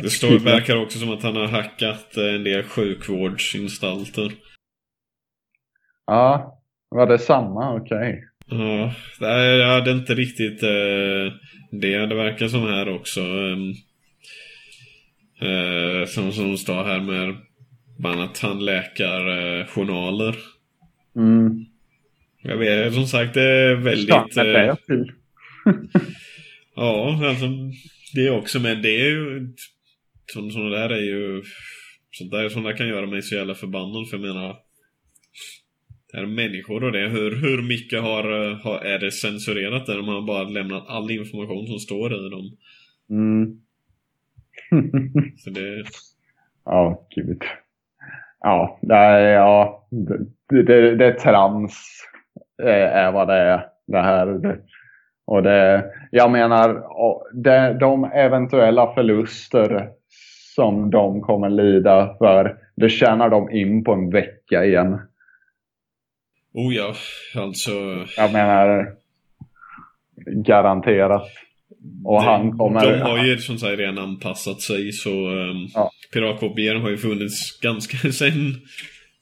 S2: Det står, verkar också som att han har hackat en del sjukvårdsinstalter.
S1: Ja, var det samma? Okej.
S2: Okay. Ja, jag hade inte riktigt eh, det. Det verkar som här också. Ehm, eh, som, som står här med bland annat tandläkarjournaler.
S1: Mm.
S2: Jag vet, som sagt det är väldigt...
S1: Eh, till.
S2: ja, alltså det också. Men det är ju... Sådana där är ju... Sånt där, där kan göra mig så jävla förbannad. För jag menar det är människor och det. Hur, hur mycket har, har, är det censurerat där? De har bara lämnat all information som står i dem.
S1: Mm.
S2: Så det...
S1: Ja, gud. Ja, det är, ja, det, det, det är trams. eh, är vad det är. Det här. Det, och det, jag menar, det, de eventuella förluster som de kommer lida för, det tjänar de in på en vecka igen.
S2: Oh ja, alltså...
S1: Jag menar, garanterat. Och
S2: de,
S1: han kommer...
S2: De har ju som sagt redan anpassat sig så um,
S1: ja.
S2: piratkopiering har ju funnits ganska sen,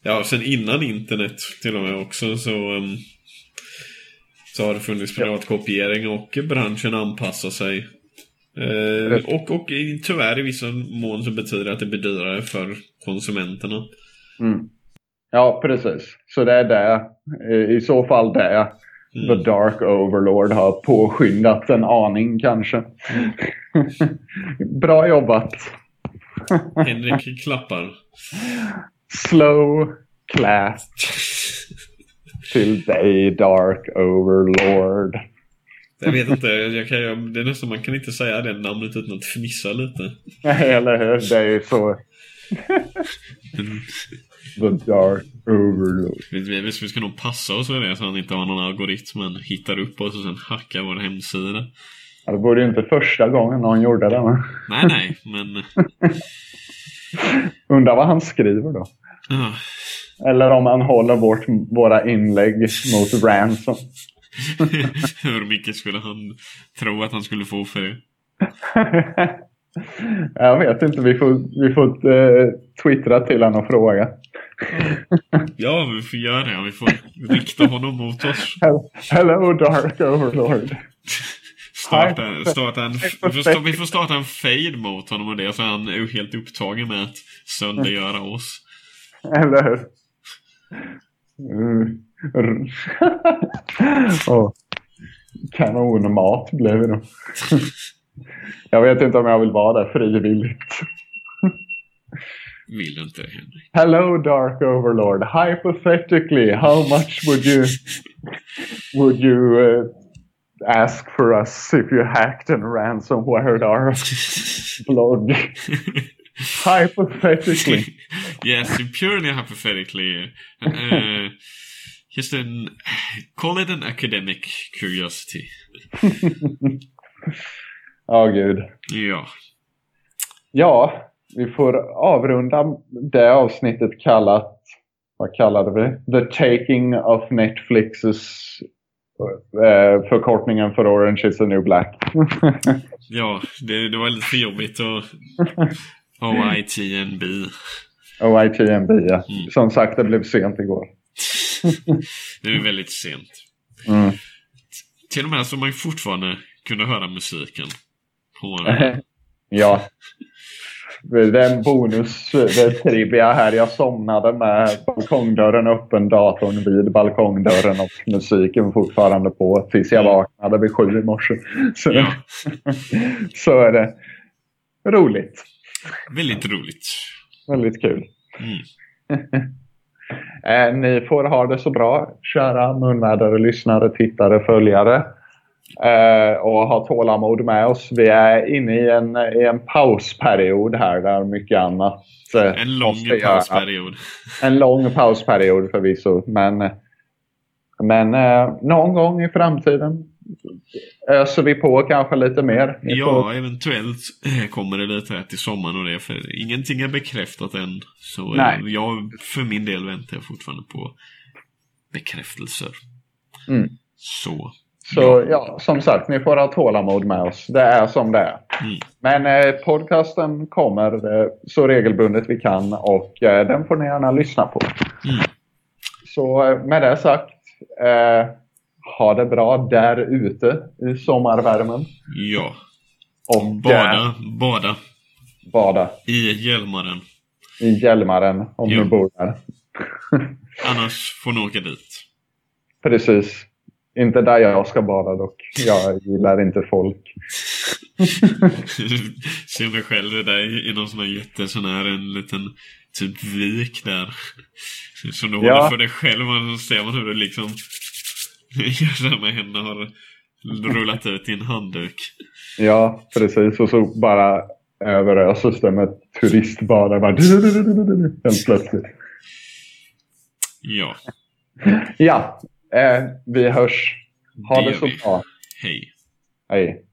S2: ja, sen innan internet till och med också så um, så har det funnits piratkopiering och branschen anpassar sig. Eh, och, och tyvärr i vissa mån så betyder det att det blir dyrare för konsumenterna.
S1: Mm. Ja, precis. Så det är det. I så fall det. Mm. The Dark Overlord har påskyndat en aning kanske. Mm. Bra jobbat.
S2: Henrik klappar.
S1: Slow clap till dig Dark Overlord.
S2: Jag vet inte, jag kan, det är nästan man kan inte säga det namnet utan att fnissa lite.
S1: Eller hur? Det är ju så. The Dark Overlord.
S2: Vi, vi, ska nog passa oss med det så att han inte har någon algoritm men hittar upp oss och sen hackar vår hemsida.
S1: Ja, det vore ju inte första gången någon gjorde det. Men...
S2: Nej, nej, men...
S1: Undrar vad han skriver då.
S2: Ja.
S1: Eller om han håller vårt, våra inlägg mot ransom.
S2: Hur mycket skulle han tro att han skulle få för det?
S1: Jag vet inte. Vi får, vi får uh, twittra till honom och fråga.
S2: ja, vi får göra det. Vi får rikta honom mot oss.
S1: Hello, Dark Overlord.
S2: Starta, starta en, vi får starta en fade mot honom och det så är han helt upptagen med att söndergöra oss.
S1: Eller hur? Oh. Kanonmat blev det jag vet inte om jag vill vara där frivilligt.
S2: Vill inte det, Henrik?
S1: Hello Dark Overlord. Hypothetically, how much would you would you uh, ask for us if you hacked and ransomwared our blog? Hypothetically.
S2: yes, purely hypothetically. Uh, just an call it an academic curiosity.
S1: Ja, oh, gud.
S2: Ja.
S1: Ja, vi får avrunda det avsnittet kallat, vad kallade vi? The Taking of Netflixes eh, förkortningen för Orange is the new black.
S2: ja, det, det var lite för jobbigt att OITNB.
S1: OITNB, ja. Mm. Som sagt, det blev sent igår.
S2: det är väldigt sent.
S1: Mm.
S2: Till och med så man fortfarande kunde höra musiken. På...
S1: ja. Det är en bonus, trivia här. Jag somnade med balkongdörren öppen, datorn vid balkongdörren och musiken fortfarande på tills jag mm. vaknade vid sju i morse. Så, ja. så är det roligt.
S2: Väldigt roligt.
S1: Väldigt kul.
S2: Mm.
S1: Eh, ni får ha det så bra, kära munvädare, lyssnare, tittare, följare. Eh, och ha tålamod med oss. Vi är inne i en, i en pausperiod här där mycket annat
S2: eh, En lång pausperiod.
S1: En lång pausperiod förvisso. Men, men någon gång i framtiden öser vi på kanske lite mer.
S2: Ja, eventuellt kommer det lite här till sommaren och det. För ingenting är bekräftat än. Så Nej. jag för min del väntar jag fortfarande på bekräftelser.
S1: Mm.
S2: Så.
S1: Så ja. ja. som sagt, ni får ha tålamod med oss. Det är som det är.
S2: Mm.
S1: Men eh, podcasten kommer eh, så regelbundet vi kan och eh, den får ni gärna lyssna på.
S2: Mm.
S1: Så eh, med det sagt eh, ha det bra där ute i sommarvärmen.
S2: Ja.
S1: Och
S2: bada, bada.
S1: Bada.
S2: I Hjälmaren.
S1: I Hjälmaren, om jo. ni bor där.
S2: Annars får ni åka dit.
S1: Precis. Inte där jag ska bada dock. Jag gillar inte folk.
S2: Ser du själv där i någon sån här jätte, sån här en liten typ vik där. Så du håller för dig själv och så ser man hur det liksom Göra med henne har rullat ut i en handduk.
S1: Ja, precis. Och så bara överöses det med turistbana. Bara, helt plötsligt.
S2: Ja,
S1: Ja, eh, vi hörs. Ha
S2: Det
S1: det, så
S2: vi.
S1: bra.
S2: hej.
S1: Hej.